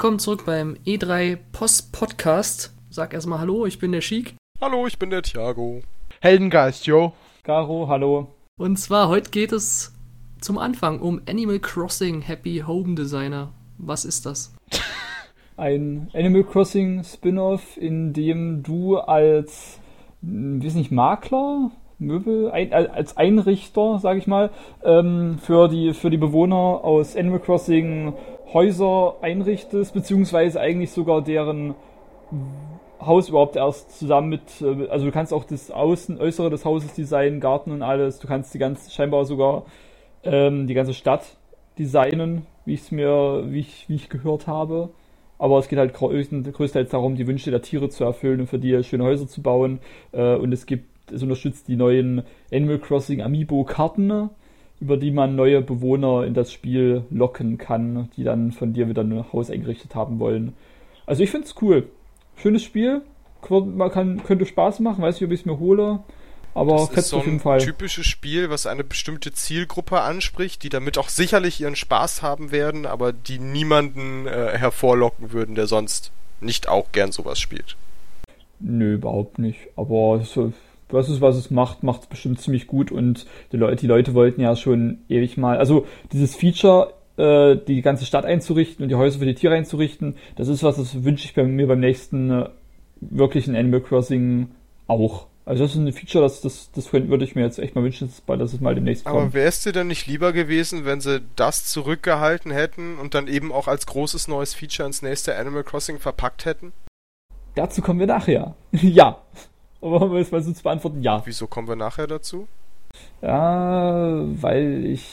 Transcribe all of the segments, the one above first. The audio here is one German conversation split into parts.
willkommen zurück beim E3 Post Podcast. Sag erstmal Hallo, ich bin der Chic. Hallo, ich bin der Thiago. Heldengeist, yo. Garo, hallo. Und zwar heute geht es zum Anfang um Animal Crossing Happy Home Designer. Was ist das? Ein Animal Crossing Spin-off, in dem du als, hm, weiß nicht, Makler, Möbel, ein, als Einrichter, sag ich mal, ähm, für, die, für die Bewohner aus Animal Crossing Häuser einrichtest, beziehungsweise eigentlich sogar deren Haus überhaupt erst zusammen mit, äh, also du kannst auch das Außen, Äußere des Hauses designen, Garten und alles, du kannst die ganze, scheinbar sogar ähm, die ganze Stadt designen, wie ich mir, wie ich, wie ich gehört habe. Aber es geht halt größtenteils darum, die Wünsche der Tiere zu erfüllen und für die schöne Häuser zu bauen. Äh, und es gibt, es unterstützt die neuen Animal Crossing Amiibo-Karten, über die man neue Bewohner in das Spiel locken kann, die dann von dir wieder ein Haus eingerichtet haben wollen. Also ich finde es cool. Schönes Spiel. Man kann, könnte Spaß machen, weiß nicht, ob ich es mir hole. Aber das ist so auf jeden Fall. ein typisches Spiel, was eine bestimmte Zielgruppe anspricht, die damit auch sicherlich ihren Spaß haben werden, aber die niemanden äh, hervorlocken würden, der sonst nicht auch gern sowas spielt. Nö, überhaupt nicht. Aber so, was es, was es macht, macht es bestimmt ziemlich gut und die Leute, die Leute wollten ja schon ewig mal, also dieses Feature, äh, die ganze Stadt einzurichten und die Häuser für die Tiere einzurichten, das ist was, das wünsche ich bei mir beim nächsten äh, wirklichen Animal Crossing auch. Also das ist ein Feature, das, das, das würde ich mir jetzt echt mal wünschen, dass es mal demnächst kommt. Aber wäre es dir denn nicht lieber gewesen, wenn sie das zurückgehalten hätten und dann eben auch als großes neues Feature ins nächste Animal Crossing verpackt hätten? Dazu kommen wir nachher. ja. Aber um es mal so zu beantworten, ja. Wieso kommen wir nachher dazu? Ja, weil ich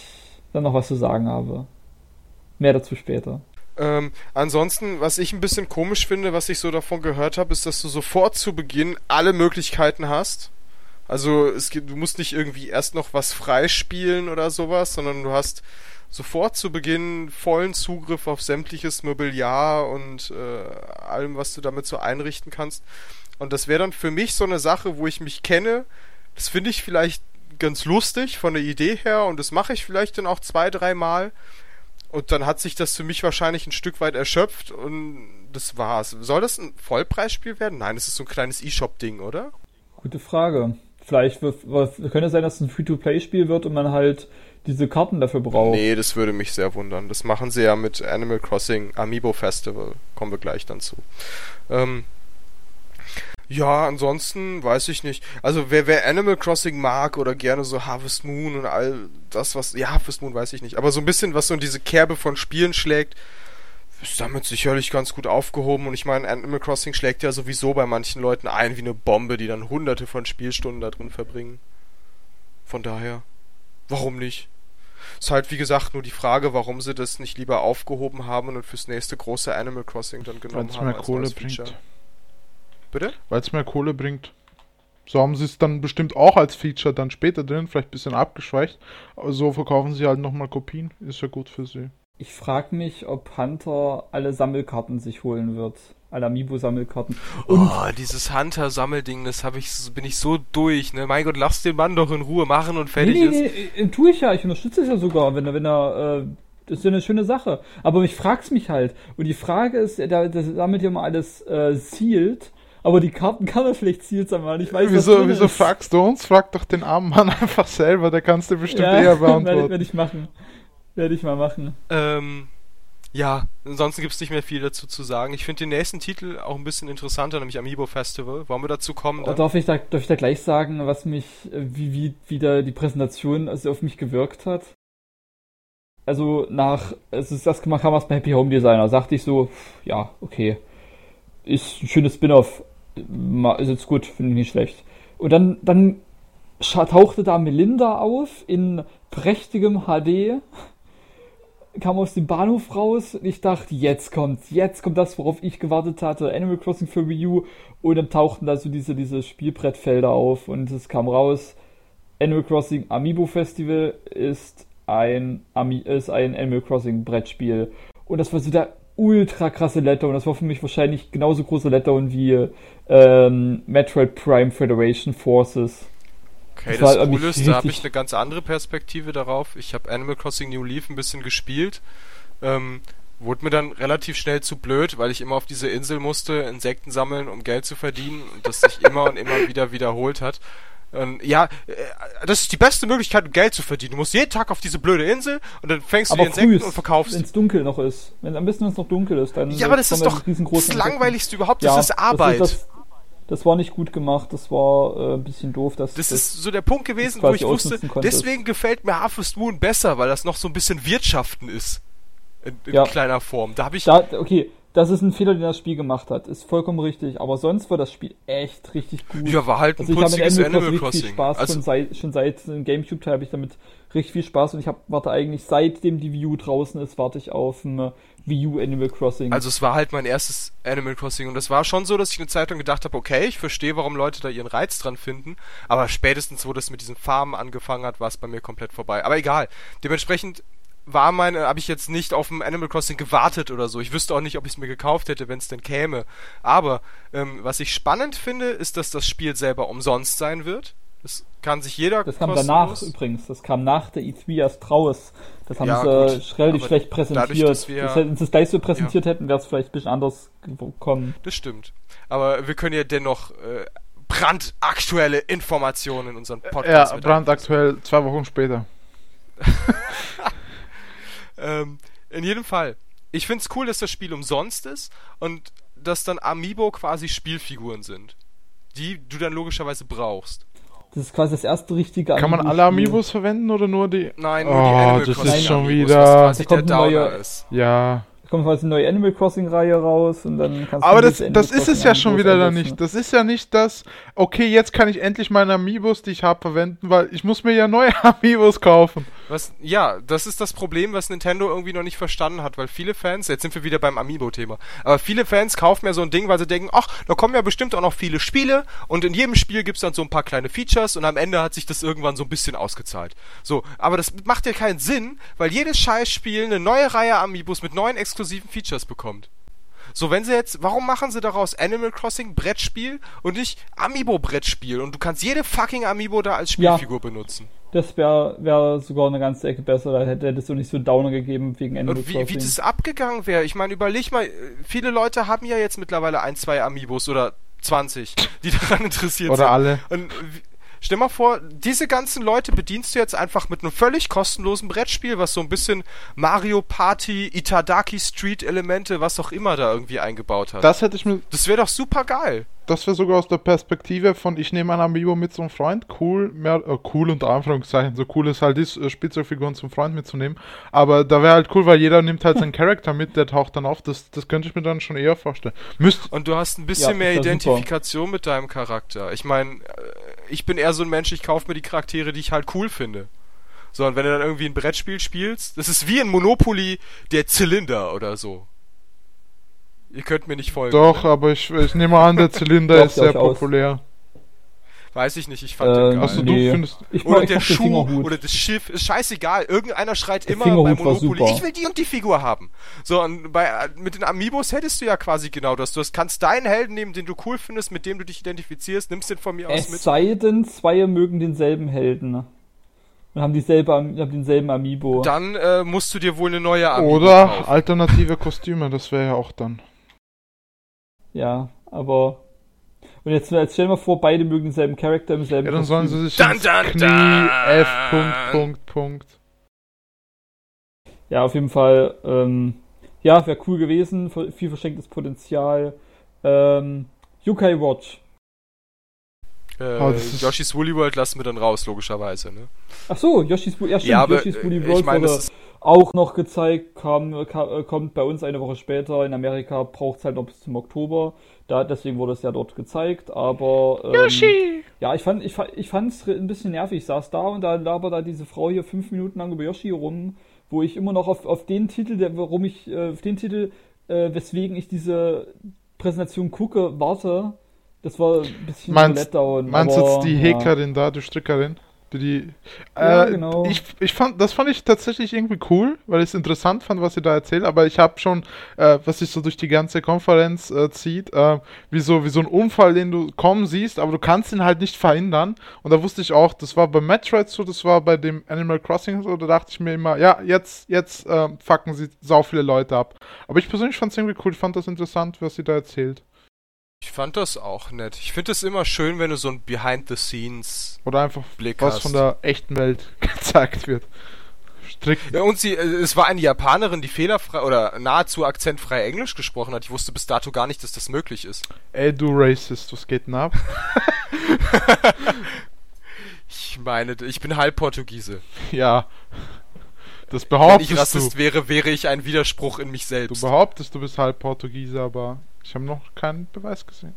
dann noch was zu sagen habe. Mehr dazu später. Ähm, ansonsten, was ich ein bisschen komisch finde, was ich so davon gehört habe, ist, dass du sofort zu Beginn alle Möglichkeiten hast. Also es gibt, du musst nicht irgendwie erst noch was freispielen oder sowas, sondern du hast sofort zu Beginn vollen Zugriff auf sämtliches Mobiliar und äh, allem, was du damit so einrichten kannst. Und das wäre dann für mich so eine Sache, wo ich mich kenne. Das finde ich vielleicht ganz lustig von der Idee her und das mache ich vielleicht dann auch zwei, dreimal. Und dann hat sich das für mich wahrscheinlich ein Stück weit erschöpft und das war's. Soll das ein Vollpreisspiel werden? Nein, es ist so ein kleines E-Shop-Ding, oder? Gute Frage. Vielleicht wird, könnte es sein, dass es ein Free-to-Play-Spiel wird und man halt diese Karten dafür braucht. Nee, das würde mich sehr wundern. Das machen sie ja mit Animal Crossing Amiibo Festival. Kommen wir gleich dann zu. Ähm, ja, ansonsten weiß ich nicht. Also wer, wer Animal Crossing mag oder gerne so Harvest Moon und all das, was. Ja, Harvest Moon weiß ich nicht. Aber so ein bisschen, was so in diese Kerbe von Spielen schlägt, ist damit sicherlich ganz gut aufgehoben. Und ich meine, Animal Crossing schlägt ja sowieso bei manchen Leuten ein wie eine Bombe, die dann hunderte von Spielstunden da drin verbringen. Von daher, warum nicht? Ist halt, wie gesagt, nur die Frage, warum sie das nicht lieber aufgehoben haben und fürs nächste große Animal Crossing dann genommen Weil's haben. Mehr Kohle bringt. Feature. Bitte? Weil es mehr Kohle bringt. So haben sie es dann bestimmt auch als Feature dann später drin, vielleicht ein bisschen abgeschwächt. Aber so verkaufen sie halt nochmal Kopien. Ist ja gut für sie. Ich frage mich, ob Hunter alle Sammelkarten sich holen wird. Alle Amiibo-Sammelkarten. Oh, dieses Hunter-Sammelding, das habe ich, bin ich so durch, ne? Mein Gott, lass den Mann doch in Ruhe machen und fertig nee, nee, ist. Nee, nee, tue ich ja. Ich unterstütze es ja sogar, wenn er, wenn er, äh, das ist ja eine schöne Sache. Aber ich frag's mich halt. Und die Frage ist, der, der sammelt ja mal alles äh, sealed aber die Karten kann er vielleicht Ziel sammeln. Ich weiß, wieso, wieso fragst du uns? Frag doch den armen Mann einfach selber, der kannst du bestimmt ja, eher beantworten. Werde, werde ich machen. Werde ich mal machen. Ähm, ja, ansonsten gibt es nicht mehr viel dazu zu sagen. Ich finde den nächsten Titel auch ein bisschen interessanter, nämlich Amiibo Festival. Wollen wir dazu kommen? Dann? Darf, ich da, darf ich da gleich sagen, was mich, wie, wie, wie da die Präsentation also auf mich gewirkt hat? Also nach, es ist das kam was bei Happy Home Designer, sagte ich so, ja, okay. Ist ein schönes Spin-off ist jetzt gut, finde ich nicht schlecht. Und dann, dann tauchte da Melinda auf in prächtigem HD, kam aus dem Bahnhof raus und ich dachte, jetzt kommt, jetzt kommt das, worauf ich gewartet hatte, Animal Crossing für Wii U und dann tauchten da so diese, diese Spielbrettfelder auf und es kam raus, Animal Crossing Amiibo Festival ist ein, Ami ist ein Animal Crossing Brettspiel und das war so der ultra krasse Letdown. Das war für mich wahrscheinlich genauso große Letdown wie ähm, Metroid Prime Federation Forces. Okay, das, das Coole ist, da habe ich eine ganz andere Perspektive darauf. Ich habe Animal Crossing New Leaf ein bisschen gespielt. Ähm, Wurde mir dann relativ schnell zu blöd, weil ich immer auf diese Insel musste, Insekten sammeln, um Geld zu verdienen und das sich immer und immer wieder wiederholt hat. Und ja, äh, das ist die beste Möglichkeit, um Geld zu verdienen. Du musst jeden Tag auf diese blöde Insel und dann fängst du Aber die Insekten und verkaufst wenn es dunkel noch ist. Wenn, am besten, wenn es noch dunkel ist, dann. Ja, aber das ist doch das langweiligste überhaupt, Ja, das ist Arbeit. Das, das, das war nicht gut gemacht, das war äh, ein bisschen doof. Dass, Das ist so der Punkt gewesen, wo ich wusste, deswegen gefällt mir Harvest Moon besser, weil das noch so ein bisschen Wirtschaften ist. In, in Ja. kleiner Form. Da habe ich. Da, okay, das ist ein Fehler, den das Spiel gemacht hat. Ist vollkommen richtig. Aber sonst war das Spiel echt richtig gut. ja, war halt ein Also ich putziges Animal Animal Crossing richtig viel. Spaß. Also, schon seit, schon seit dem Gamecube-Teil habe ich damit richtig viel Spaß. Und ich hab, warte eigentlich, seitdem die Wii U draußen ist, warte ich auf ein äh, Wii U Animal Crossing. also es war halt mein erstes Animal Crossing und es war schon so, dass ich eine Zeit lang gedacht habe, okay, ich verstehe, warum Leute da ihren Reiz dran finden, aber spätestens, wo das mit diesen Farmen angefangen hat, war es bei mir komplett vorbei. Aber egal. Dementsprechend war meine, habe ich jetzt nicht auf dem Animal Crossing gewartet oder so. Ich wüsste auch nicht, ob ich es mir gekauft hätte, wenn es denn käme. Aber ähm, was ich spannend finde, ist, dass das Spiel selber umsonst sein wird. Das kann sich jeder das kam danach übrigens. Das kam nach der E3 erst raus. Das haben Ja, sie gut, relativ schlecht dadurch, präsentiert. dass wir- das, hätten sie es gleich so präsentiert hätten, wäre es vielleicht ein bisschen anders gekommen. Das stimmt. Aber wir können ja dennoch äh, brandaktuelle Informationen in unseren Podcast Ja, brandaktuell, zwei Wochen später. Ähm, in jedem Fall. Ich find's cool, dass das Spiel umsonst ist und dass dann Amiibo quasi Spielfiguren sind. Die du dann logischerweise brauchst. Das ist quasi das erste richtige Kann man alle. Amiibos verwenden oder nur die? Nein, nur Oh, die Animal das Crossing ist schon Amiibos, wieder- was quasi Da kommt der Downer neue- ist. Ja. Kommt quasi eine neue Animal Crossing-Reihe raus und dann kannst Aber du das, das ist es ja Crossing schon wieder da nicht. Das ist ja nicht das, okay, jetzt kann ich endlich meine Amiibos, die ich habe, verwenden, weil ich muss mir ja neue Amiibos kaufen. Was, ja, das ist das Problem, was Nintendo irgendwie noch nicht verstanden hat, weil viele Fans, jetzt sind wir wieder beim Amiibo-Thema, aber viele Fans kaufen ja so ein Ding, weil sie denken, ach, da kommen ja bestimmt auch noch viele Spiele und in jedem Spiel gibt's dann so ein paar kleine Features und am Ende hat sich das irgendwann so ein bisschen ausgezahlt. So, aber das macht ja keinen Sinn, weil jedes Scheißspiel eine neue Reihe Amiibos mit neuen exklusiven Features bekommt. So, wenn sie jetzt, warum machen sie daraus Animal Crossing Brettspiel und nicht Amiibo Brettspiel und du kannst jede fucking Amiibo da als Ja. Spielfigur benutzen? Das wäre wär sogar eine ganze Ecke besser. Da hätte hätte es so nicht so Downer gegeben wegen Animal Und wie, Crossing. wie das abgegangen wäre. Ich meine, überleg mal, viele Leute haben ja jetzt mittlerweile ein, zwei Amiibos oder 20, die daran interessiert sind. Oder alle. Und wie, stell mal vor, diese ganzen Leute bedienst du jetzt einfach mit einem völlig kostenlosen Brettspiel, was so ein bisschen Mario Party, Itadaki Street Elemente, was auch immer da irgendwie eingebaut hat. Das hätte ich mir, das wäre doch super geil. Das wäre sogar aus der Perspektive von, ich nehme ein Amiibo mit zum Freund, cool, mehr, äh, cool unter Anführungszeichen, so cool ist halt ist, äh, Spielzeugfiguren zum Freund mitzunehmen. Aber da wäre halt cool, weil jeder nimmt halt seinen Charakter mit, der taucht dann auf. Das, das könnte ich mir dann schon eher vorstellen. Müsst, Und du hast ein bisschen Ja, mehr ja super. Identifikation mit deinem Charakter. Ich meine, äh, ich bin eher so ein Mensch, ich kaufe mir die Charaktere, die ich halt cool finde. So, und wenn du dann irgendwie ein Brettspiel spielst, das ist wie in Monopoly der Zylinder oder so. Ihr könnt mir nicht folgen. doch, Ne? aber ich, ich nehme an, der Zylinder ist sehr populär. Weiß ich nicht, ich fand Äh, den geil. Also Nee. du findest, ich Oder mag der Schuh oder das Schiff, ist scheißegal. Irgendeiner schreit Der immer bei Monopoly, ich will die und die Figur haben. So, und bei, mit den Amiibos hättest du ja quasi genau das. Du hast, kannst deinen Helden nehmen, den du cool findest, mit dem du dich identifizierst, nimmst den von mir aus Es mit. sei denn, zwei mögen denselben Helden. ne? Und haben dieselbe, haben denselben Amiibo. Dann äh, musst du dir wohl eine neue Amiibo oder kaufen. alternative Kostüme, das wäre ja auch dann. Ja, aber. Und jetzt, jetzt stell dir mal vor, beide mögen denselben Charakter im selben Ja, dann sollen sie sich ins dun, Knie dun. F. Punkt, Punkt, Punkt. Ja, auf jeden Fall. Ähm, ja, wäre cool gewesen. Viel verschenktes Potenzial. Ähm, Yukai Watch. Äh, Oh, das ist- Yoshi's Woolly World lassen wir dann raus, logischerweise, ne? Ach so, Yoshi's, ja, stimmt, Ja, aber Yoshi's Woolly äh, World ich meine, wurde auch noch gezeigt, kam, ka- äh, kommt bei uns eine Woche später. In Amerika braucht es halt noch bis zum Oktober. Da, deswegen wurde es ja dort gezeigt. Aber ähm, ja, ich fand ich, fa- ich fand's ein bisschen nervig. Ich saß da und da labert da diese Frau hier fünf Minuten lang über Yoshi rum, wo ich immer noch auf, auf den Titel, der, warum ich, äh, auf den Titel, äh, weswegen ich diese Präsentation gucke, warte. Das war ein bisschen Meinst- Letdown. Meinst du aber, jetzt die ja. Häkerin da, die Strickerin? Die, Ja, äh, genau. ich, ich fand, das fand ich tatsächlich irgendwie cool, weil ich es interessant fand, was sie da erzählt, aber ich habe schon, äh, was sich so durch die ganze Konferenz äh, zieht, äh, wie, so, wie so ein Unfall, den du kommen siehst, aber du kannst ihn halt nicht verhindern. Und da wusste ich auch, das war bei Metroid so, das war bei dem Animal Crossing so, da dachte ich mir immer, ja, jetzt, jetzt äh, fucken sie sau viele Leute ab. Aber ich persönlich fand es irgendwie cool, ich fand das interessant, was sie da erzählt. Ich fand das auch nett. Ich finde es immer schön, wenn du so ein Behind-the-Scenes Oder einfach Blick was hast. von der echten Welt gezeigt wird. Strikt. Ja, und sie, äh, es war eine Japanerin, die fehlerfrei oder nahezu akzentfrei Englisch gesprochen hat. Ich wusste bis dato gar nicht, dass das möglich ist. Ey, du Racist, was geht denn ab? Ich meine, ich bin halb Portugiese. Ja. Das Wenn behauptest ich Rassist du. wäre, wäre ich ein Widerspruch in mich Du selbst. behauptest, du bist halb Portugiese, aber ich habe noch keinen Beweis gesehen.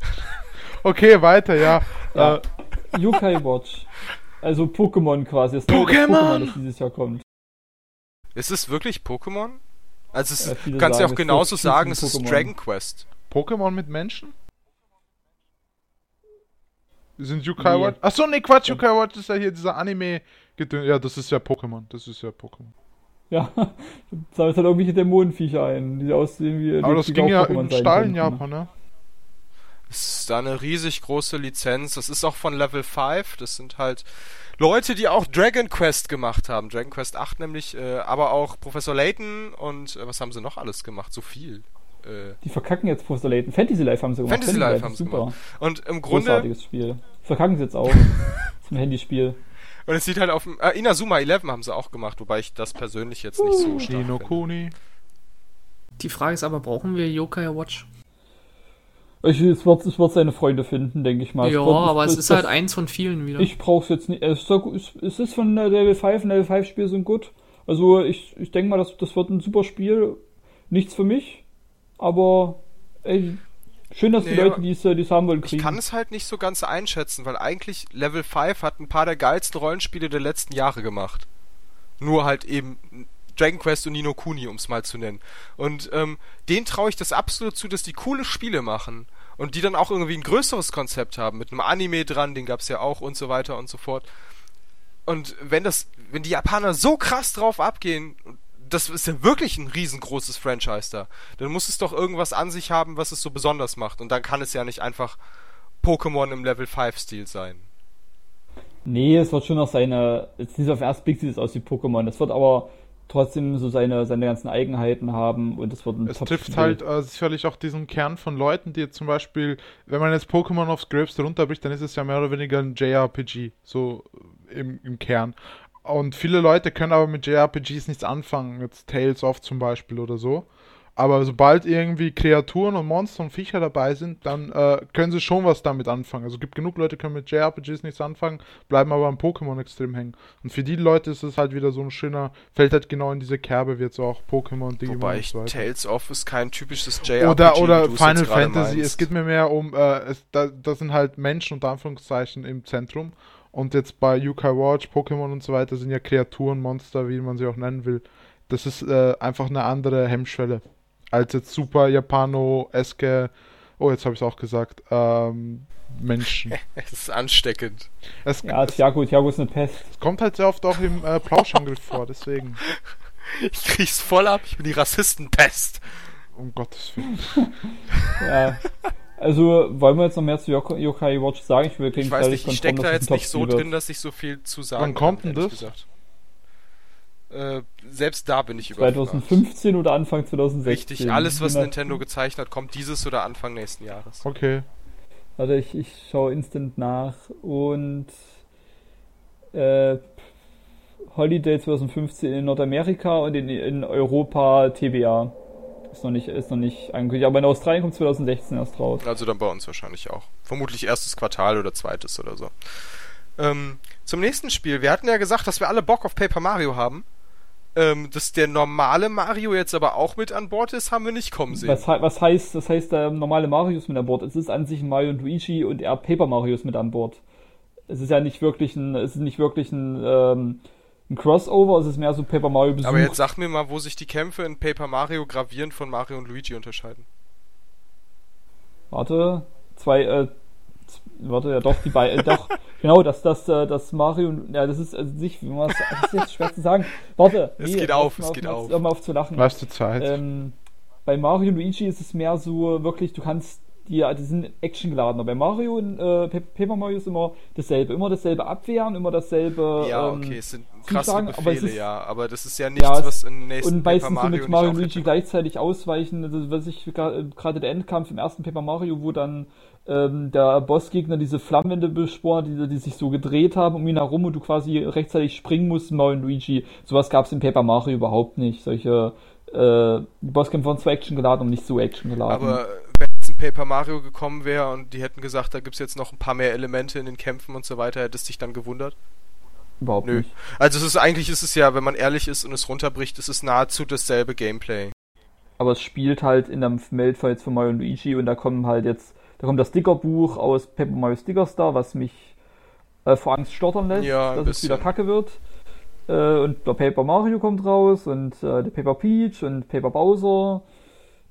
okay, weiter, ja. Ja. Äh, Yokai Watch. Also Pokémon quasi. Das Pokémon! Pokémon, das dieses Jahr kommt. Ist es wirklich Pokémon? Also es, Ja, du kannst ja sagen, auch es genauso sagen, es ist Dragon Quest. Pokémon mit Menschen? Sind Yukai Nee. Watch? Achso, nee, Quatsch, Yukai Watch ist ja hier dieser Anime. Gedön- Ja, das ist ja Pokémon. Das ist ja Pokémon. Ja, da sammelst halt irgendwelche Dämonenviecher ein, die aussehen wie. Aber das ging ja im Stahl in ne? Japan, ne? Es ist da eine riesig große Lizenz. Das ist auch von Level 5. Das sind halt Leute, die auch Dragon Quest gemacht haben. Dragon Quest 8 nämlich, äh, aber auch Professor Layton und äh, was haben sie noch alles gemacht? So viel. Äh, Die verkacken jetzt Poster Layton. Fantasy Life haben sie gemacht. Fantasy Life haben ist sie super. gemacht. und im Grunde, Großartiges Spiel. Verkacken sie jetzt auch. zum Handyspiel. Und es sieht halt auf dem, äh, Inazuma 11 haben sie auch gemacht, wobei ich das persönlich jetzt nicht so stark Nino finde. Kuni. Die Frage ist aber, brauchen wir Yokai Watch? Ich, es, wird, es wird seine Freunde finden, denke ich mal. ja, aber es das- ist halt das- eins von vielen wieder. Ich brauch's jetzt nicht. Es ist, es es ist von der Level 5, und Level 5 Spiele sind gut. Also ich, ich denke mal, das, das wird ein super Spiel. Nichts für mich, aber ey, schön, dass die Leute, die es, äh, die es haben wollen, Ich kriegen. kann es halt nicht so ganz einschätzen, weil eigentlich Level 5 hat ein paar der geilsten Rollenspiele der letzten Jahre gemacht. Nur halt eben Dragon Quest und Nino Kuni, um es mal zu nennen. Und ähm, denen traue ich das absolut zu, dass die coole Spiele machen. Und die dann auch irgendwie ein größeres Konzept haben, mit einem Anime dran, den gab's ja auch und so weiter und so fort. Und wenn das, wenn die Japaner so krass drauf abgehen, das ist ja wirklich ein riesengroßes Franchise da, dann muss es doch irgendwas an sich haben, was es so besonders macht. Und dann kann es ja nicht einfach Pokémon im Level 5 Stil sein. Nee, es wird schon noch seine. Jetzt nicht auf den ersten Blick sieht es aus wie Pokémon. Das wird aber trotzdem so seine, seine ganzen Eigenheiten haben und es wird ein Es trifft halt äh, sicherlich auch diesen Kern von Leuten, die jetzt zum Beispiel, wenn man jetzt Pokémon aufs Gröbste runterbricht, dann ist es ja mehr oder weniger ein JRPG, so im, im Kern. Und viele Leute können aber mit JRPGs nichts anfangen, jetzt Tales of zum Beispiel oder so. Aber sobald irgendwie Kreaturen und Monster und Viecher dabei sind, dann äh, können sie schon was damit anfangen. Also es gibt genug Leute, die können mit JRPGs nichts anfangen, bleiben aber am Pokémon extrem hängen. Und für die Leute ist es halt wieder so ein schöner, fällt halt genau in diese Kerbe, wird so auch Pokémon, Digimon Wobei und ich, so weiter. Tales of ist kein typisches JRPG. Oder, wie oder Final jetzt Fantasy. meinst. Es geht mir mehr um, äh, es, da, da sind halt Menschen unter Anführungszeichen im Zentrum. Und jetzt bei Yukai Watch, Pokémon und so weiter sind ja Kreaturen, Monster, wie man sie auch nennen will. Das ist äh, einfach eine andere Hemmschwelle. Als jetzt super Japano-eske, oh, jetzt habe ich es auch gesagt, ähm, Menschen. Es ist ansteckend. Es, Ja, Thiago, Thiago ist eine Pest. es kommt halt sehr oft auch im äh, Plauschangriff vor, deswegen. Ich krieg's voll ab, ich bin die Rassistenpest. Um Gottes Willen. Ja. Also, wollen wir jetzt noch mehr zu Yoko- Yokai Watch sagen? Ich will Ich weiß nicht, ich stecke da jetzt nicht so drin, dass ich so viel zu sagen Wann kommt denn das? gesagt. Äh, selbst da bin ich überfragt. 2015 oder Anfang 2016. Richtig, alles, was Nintendo gezeichnet hat, kommt dieses oder Anfang nächsten Jahres. Okay. Warte, ich, ich schaue instant nach. Und äh, Holiday 2015 in Nordamerika und in, in Europa TBA. Ist noch nicht, ist noch nicht angekündigt. Aber in Australien kommt 2016 erst raus. Also dann bei uns wahrscheinlich auch. Vermutlich erstes Quartal oder zweites oder so. Ähm, zum nächsten Spiel. Wir hatten ja gesagt, dass wir alle Bock auf Paper Mario haben. Ähm, dass der normale Mario jetzt aber auch mit an Bord ist, haben wir nicht kommen sehen. Was, was heißt, das heißt, der normale Mario ist mit an Bord. Es ist an sich ein Mario und Luigi und er Paper Mario ist mit an Bord. Es ist ja nicht wirklich ein, es ist nicht wirklich ein, ähm, ein Crossover, es ist mehr so Paper Mario Besuch. Aber jetzt sag mir mal, wo sich die Kämpfe in Paper Mario gravierend von Mario und Luigi unterscheiden. Warte, zwei, äh, warte, ja doch, die beiden, äh, doch, genau, dass das, äh, das Mario, ja, das ist also nicht, wie man das, das ist jetzt schwer zu sagen. Warte, es geht auf, es geht auf. Hör mal auf zu lachen. Weißt du Zeit? Ähm, bei Mario und Luigi ist es mehr so wirklich, du kannst die, die sind actiongeladener. Bei Mario und äh, Paper Mario ist immer dasselbe. Immer dasselbe abwehren, immer dasselbe. Ja, ähm, okay, es sind krasse zuschlagen, Befehle, aber ist- ja. Aber das ist ja nichts, Ja, was in nächsten Und Paper meistens so Mario mit nicht Mario und Luigi gleichzeitig ausweichen. Also, was ich gra- gerade der Endkampf im ersten Paper Mario, wo dann ähm, der Bossgegner diese Flammenwände beschworen, die, die sich so gedreht haben um ihn herum und du quasi rechtzeitig springen musst Mario und Luigi. Sowas gab es in Paper Mario überhaupt nicht. Solche äh, die Bosskämpfe waren zwar Action geladen und nicht so Action geladen. Aber Paper Mario gekommen wäre und die hätten gesagt, da gibt's jetzt noch ein paar mehr Elemente in den Kämpfen und so weiter, hättest dich dann gewundert? überhaupt Nö. nicht. Also es ist eigentlich ist es ja, wenn man ehrlich ist und es runterbricht, es ist nahezu dasselbe Gameplay. Aber es spielt halt in der Welt jetzt von Mario und Luigi und da kommen halt jetzt, da kommt das Stickerbuch aus Paper Mario Sticker Star, was mich äh, vor Angst stottern lässt, Ja, dass es wieder bisschen. kacke wird. Äh, und der Paper Mario kommt raus und äh, der Paper Peach und Paper Bowser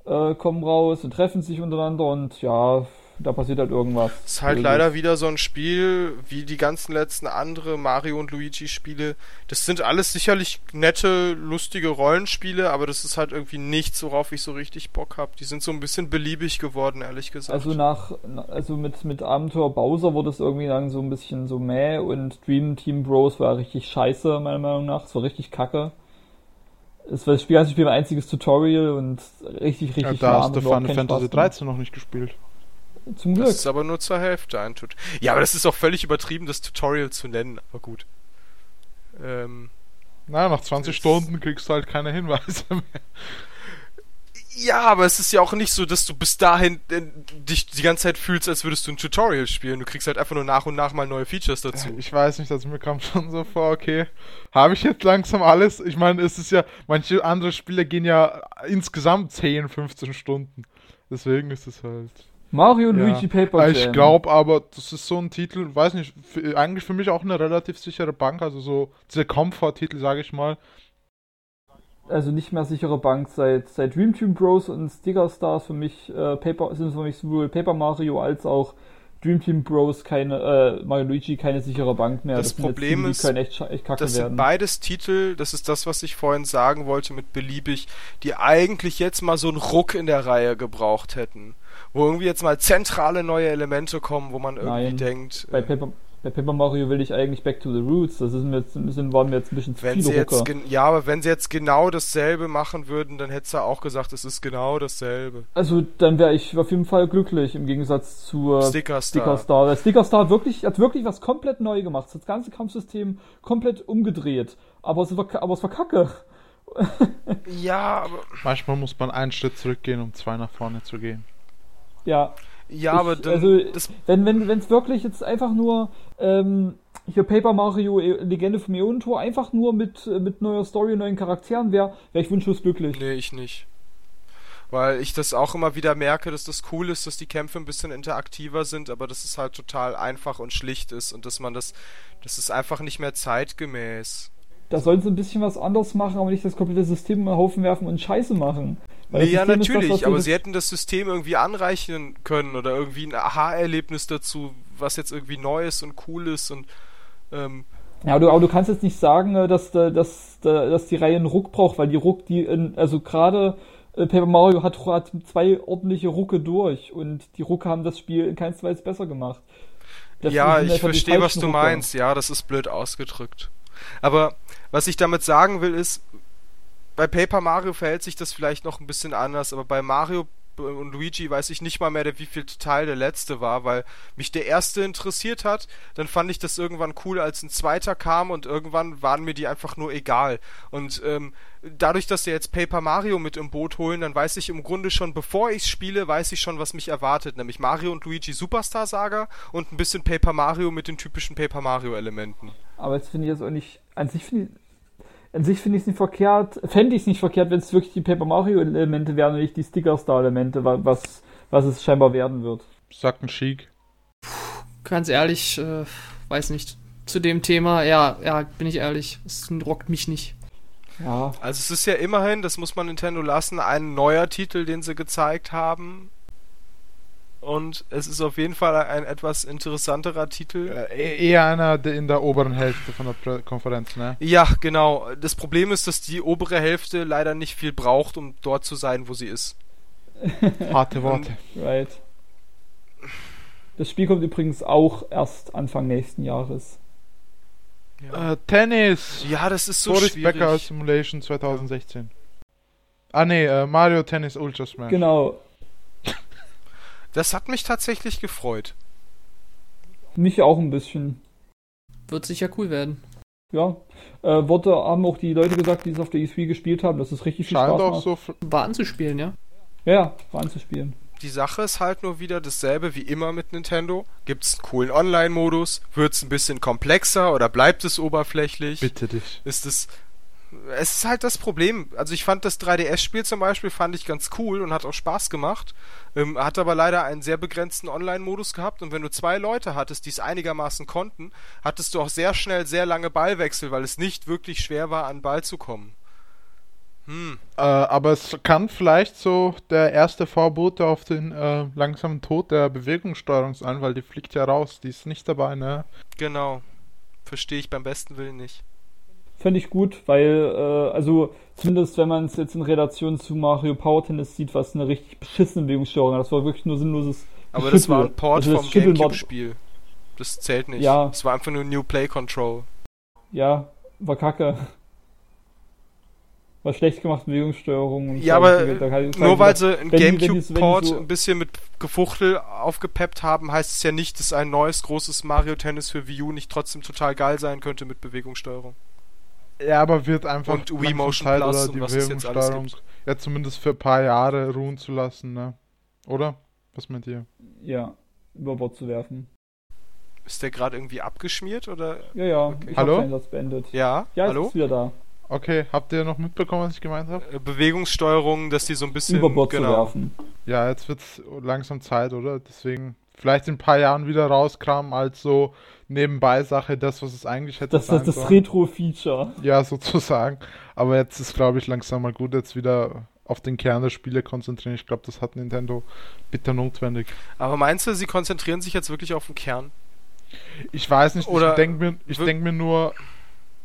äh, kommen raus und treffen sich untereinander und ja, da passiert halt irgendwas. Es ist halt Böses. leider wieder so ein Spiel wie die ganzen letzten andere Mario und Luigi Spiele. Das sind alles sicherlich nette, lustige Rollenspiele, aber das ist halt irgendwie nichts, worauf ich so richtig Bock hab. Die sind so ein bisschen beliebig geworden, ehrlich gesagt. Also nach, also mit, mit Abenteuer Bowser wurde es irgendwie dann so ein bisschen so mäh und Dream Team Bros war richtig scheiße, meiner Meinung nach. Es war richtig kacke. Es war das Spiel, ganze Spiel ein einziges Tutorial und richtig, richtig Ja, da hast du Final Fantasy Spaß gemacht. 13 noch nicht gespielt. Zum das Glück. ist aber nur zur Hälfte ein Tut. Ja, aber das ist auch völlig übertrieben, das Tutorial zu nennen, aber gut. Ähm, Naja, nach 20 Das- Stunden kriegst du halt keine Hinweise mehr. Ja, aber es ist ja auch nicht so, dass du bis dahin äh, dich die ganze Zeit fühlst, als würdest du ein Tutorial spielen. Du kriegst halt einfach nur nach und nach mal neue Features dazu. Ich weiß nicht, also mir kam schon so vor, okay, habe ich jetzt langsam alles? Ich meine, es ist ja, manche andere Spiele gehen ja insgesamt 10, 15 Stunden. Deswegen ist es halt. Mario und Ja. Luigi Paper Ich Jam. glaube aber, das ist so ein Titel, weiß nicht, für, eigentlich für mich auch eine relativ sichere Bank, also so dieser Comfort-Titel, sage ich mal. Also nicht mehr sichere Bank seit, seit Dream Team Bros und Sticker Stars für mich äh, Paper sind für mich sowohl Paper Mario als auch Dream Team Bros keine äh, Mario Luigi keine sichere Bank mehr. Das jetzt Problem Titel, ist, echt, echt kacke Das sind werden. beides Titel, das ist das, was ich vorhin sagen wollte mit beliebig, die eigentlich jetzt mal so einen Ruck in der Reihe gebraucht hätten. Wo irgendwie jetzt mal zentrale neue Elemente kommen, wo man irgendwie Nein, denkt, Bei äh, Paper, bei Paper Mario will ich eigentlich Back to the Roots. Das ist mir jetzt, ein bisschen, waren mir jetzt ein bisschen zu wenn viele sie jetzt, Rucker. ja, aber wenn sie jetzt genau dasselbe machen würden, dann hättest du auch gesagt, es ist genau dasselbe. Also dann wäre ich auf jeden Fall glücklich im Gegensatz zu Sticker Star. Sticker Star. Der Sticker Star hat wirklich, hat wirklich was komplett neu gemacht. Das ganze Kampfsystem komplett umgedreht. Aber es war, aber es war kacke. Ja, aber, Manchmal muss man einen Schritt zurückgehen, um zwei nach vorne zu gehen. Ja, ja, Ich- aber dann, also, wenn wenn wenn es wirklich jetzt einfach nur ähm, hier Paper Mario E- Legende vom Äonentor einfach nur mit äh, mit neuer Story und neuen Charakteren wäre, wäre ich wunschlos glücklich. nee, ich nicht. Weil ich das auch immer wieder merke, dass das cool ist, dass die Kämpfe ein bisschen interaktiver sind, aber dass es halt total einfach und schlicht ist und dass man das, das ist einfach nicht mehr zeitgemäß. Da sollen sie ein bisschen was anderes machen, aber nicht das komplette System in den Haufen werfen und Scheiße machen. Weil Nee, das ja, System das, natürlich, was aber sie hätten das System irgendwie anreichern können oder irgendwie ein Aha-Erlebnis dazu, was jetzt irgendwie neu ist und cool ist und ähm, Ja, aber du, aber du kannst jetzt nicht sagen, äh, dass, äh, dass, äh, dass die Reihe einen Ruck braucht, weil die Ruck, die, in- also gerade Paper Mario hat, hat zwei ordentliche Rucke durch und die Rucke haben das Spiel in keinster Weise besser gemacht. Das ja, ich verstehe, was du Rucke. meinst. Ja, das ist blöd ausgedrückt. Aber was ich damit sagen will, ist, bei Paper Mario verhält sich das vielleicht noch ein bisschen anders, aber bei Mario und Luigi weiß ich nicht mal mehr, wie viel Teil der letzte war, weil mich der erste interessiert hat. Dann fand ich das irgendwann cool, als ein zweiter kam und irgendwann waren mir die einfach nur egal. Und ähm, dadurch, dass sie jetzt Paper Mario mit im Boot holen, dann weiß ich im Grunde schon, bevor ich spiele, weiß ich schon, was mich erwartet. Nämlich Mario und Luigi Superstar Saga und ein bisschen Paper Mario mit den typischen Paper Mario Elementen. Aber jetzt finde ich das auch nicht, an sich finde ich, an sich finde ich es nicht verkehrt, fände ich es nicht verkehrt, wenn es wirklich die Paper Mario Elemente wären und nicht die Sticker Star Elemente, wa- was, was es scheinbar werden wird. Sagt ein Chic. Ganz ehrlich, äh, weiß nicht. Zu dem Thema, ja, ja, bin ich ehrlich, es rockt mich nicht. Ja, Also es ist ja immerhin, das muss man Nintendo lassen, ein neuer Titel, den sie gezeigt haben. Und es ist auf jeden Fall ein etwas interessanterer Titel. Äh, eher einer in der oberen Hälfte von der Pre Konferenz, ne? Ja, genau. Das Problem ist, dass die obere Hälfte leider nicht viel braucht, um dort zu sein, wo sie ist. Harte Worte. Right. Das Spiel kommt übrigens auch erst Anfang nächsten Jahres. Ja. Äh, Tennis! Ja, das ist so Boris schwierig. Becker Simulation 2016. Ah ne, äh, Mario Tennis Ultra Smash. Genau. Das hat mich tatsächlich gefreut. Mich auch ein bisschen. Wird sicher cool werden. Ja. Äh, Worte haben auch die Leute gesagt, die es auf der E3 gespielt haben, dass es richtig viel Scheint Spaß auch macht. so. War anzuspielen, ja? Ja, war anzuspielen. Die Sache ist halt nur wieder dasselbe wie immer mit Nintendo. Gibt's einen coolen Online-Modus? Wird's ein bisschen komplexer oder bleibt es oberflächlich? Bitte dich. ist es. Es ist halt das Problem. Also ich fand das 3DS-Spiel zum Beispiel fand ich ganz cool und hat auch Spaß gemacht. Ähm, hat aber leider einen sehr begrenzten Online-Modus gehabt und wenn du zwei Leute hattest, die es einigermaßen konnten, hattest du auch sehr schnell sehr lange Ballwechsel, weil es nicht wirklich schwer war, an den Ball zu kommen. Hm. Äh, aber es kann vielleicht so der erste Vorbote auf den äh, langsamen Tod der Bewegungssteuerung sein, weil die fliegt ja raus. Die ist nicht dabei, ne? Genau. Verstehe ich beim besten Willen nicht. Fände ich gut, weil, äh, also zumindest wenn man es jetzt in Relation zu Mario Power Tennis sieht, was eine richtig beschissene Bewegungssteuerung hat. Das war wirklich nur sinnloses Aber das war ein. Port Also das vom Gamecube-Spiel. Das zählt nicht. Ja. Es war einfach nur New Play Control. Ja, war kacke. War schlecht gemacht, Bewegungssteuerung. und Ja, so. aber Nur weil sie einen Gamecube-Port so- ein bisschen mit Gefuchtel aufgepeppt haben, heißt es ja nicht, dass ein neues großes Mario Tennis für Wii U nicht trotzdem total geil sein könnte mit Bewegungssteuerung. Ja, aber wird einfach Und Wii Motion Zeit Plus oder die Bewegungssteuerung ja zumindest für ein paar Jahre ruhen zu lassen, ne? Oder? Was meint ihr? Ja, über Bord zu werfen. Ist der gerade irgendwie abgeschmiert oder? Ja, ja, Okay. ich Hallo? habe seinen Satz beendet. Ja, Ja, jetzt hallo? ist wieder da. Okay, habt ihr noch mitbekommen, was ich gemeint habe? Äh, Bewegungssteuerung, dass die so ein bisschen Über Bord zu genau. werfen. Ja, jetzt wird's langsam Zeit, oder? Deswegen vielleicht in ein paar Jahren wieder rauskramen als so nebenbei Sache, das, was es eigentlich hätte Das ist das, sein das. Retro-Feature. Ja, sozusagen. Aber jetzt ist, glaube ich, langsam mal gut, jetzt wieder auf den Kern der Spiele konzentrieren. Ich glaube, das hat Nintendo bitter notwendig. Aber meinst du, sie konzentrieren sich jetzt wirklich auf den Kern? Ich weiß nicht, Oder ich denke mir, ich denk mir nur,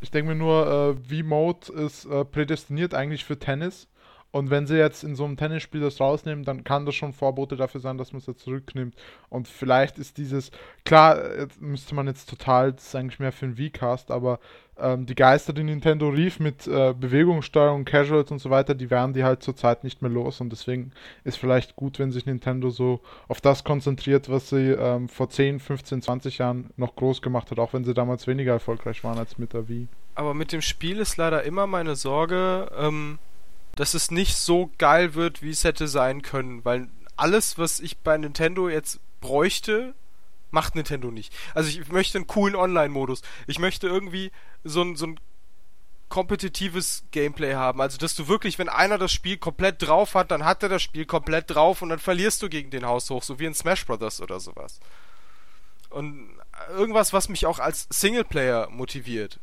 ich denke mir nur, äh, V-Mode ist äh, prädestiniert eigentlich für Tennis. Und wenn sie jetzt in so einem Tennisspiel das rausnehmen, dann kann das schon Vorbote dafür sein, dass man es jetzt zurücknimmt. Und vielleicht ist dieses, klar, müsste man jetzt total, das ist eigentlich mehr für einen V-Cast, aber ähm, die Geister, die Nintendo rief mit äh, Bewegungssteuerung, Casuals und so weiter, die werden die halt zurzeit nicht mehr los. Und deswegen ist vielleicht gut, wenn sich Nintendo so auf das konzentriert, was sie ähm, vor 10, 15, 20 Jahren noch groß gemacht hat, auch wenn sie damals weniger erfolgreich waren als mit der Wii. Aber mit dem Spiel ist leider immer meine Sorge, ähm, dass es nicht so geil wird, wie es hätte sein können. Weil alles, was ich bei Nintendo jetzt bräuchte, macht Nintendo nicht. Also ich möchte einen coolen Online-Modus. Ich möchte irgendwie so ein, so ein kompetitives Gameplay haben. Also dass du wirklich, wenn einer das Spiel komplett drauf hat, dann hat er das Spiel komplett drauf und dann verlierst du gegen den Haus hoch, so wie in Smash Brothers oder sowas. Und irgendwas, was mich auch als Singleplayer motiviert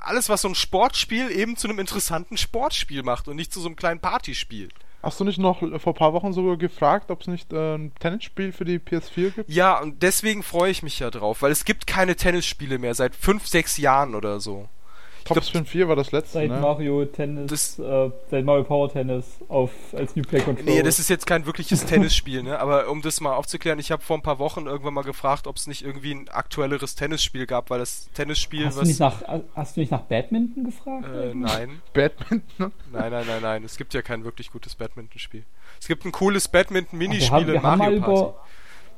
alles, was so ein Sportspiel eben zu einem interessanten Sportspiel macht und nicht zu so einem kleinen Partyspiel. Hast du nicht noch vor ein paar Wochen sogar gefragt, ob es nicht äh, ein Tennisspiel für die PS4 gibt? Ja, und deswegen freue ich mich ja drauf, weil es gibt keine Tennisspiele mehr seit fünf, sechs Jahren oder so. Top glaub, Spin 4 war das letzte, Seit ne? Mario Tennis, Das- äh, seit Mario Power Tennis auf, als New Play Control. Nee, das ist jetzt kein wirkliches Tennisspiel, ne? Aber um das mal aufzuklären, ich habe vor ein paar Wochen irgendwann mal gefragt, ob es nicht irgendwie ein aktuelleres Tennisspiel gab, weil das Tennisspiel, hast, du was. nicht nach, hast du nicht nach Badminton gefragt? äh, nein. Badminton? Nein, nein, nein, nein. Es gibt ja kein wirklich gutes Badminton-Spiel. Es gibt ein cooles Badminton-Minispiel wir in Mario Party. über,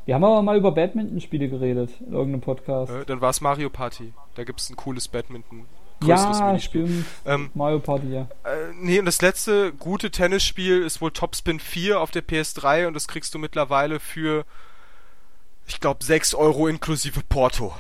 wir haben aber mal über Badminton-Spiele geredet in irgendeinem Podcast. Äh, dann war es Mario Party. Da gibt es ein cooles Badminton. Größeres ja, Minispiel. stimmt. Ähm, Mario Party, ja. Äh, nee, und das letzte gute Tennisspiel ist wohl Topspin 4 auf der PS3 und das kriegst du mittlerweile für, ich glaube, 6 Euro inklusive Porto.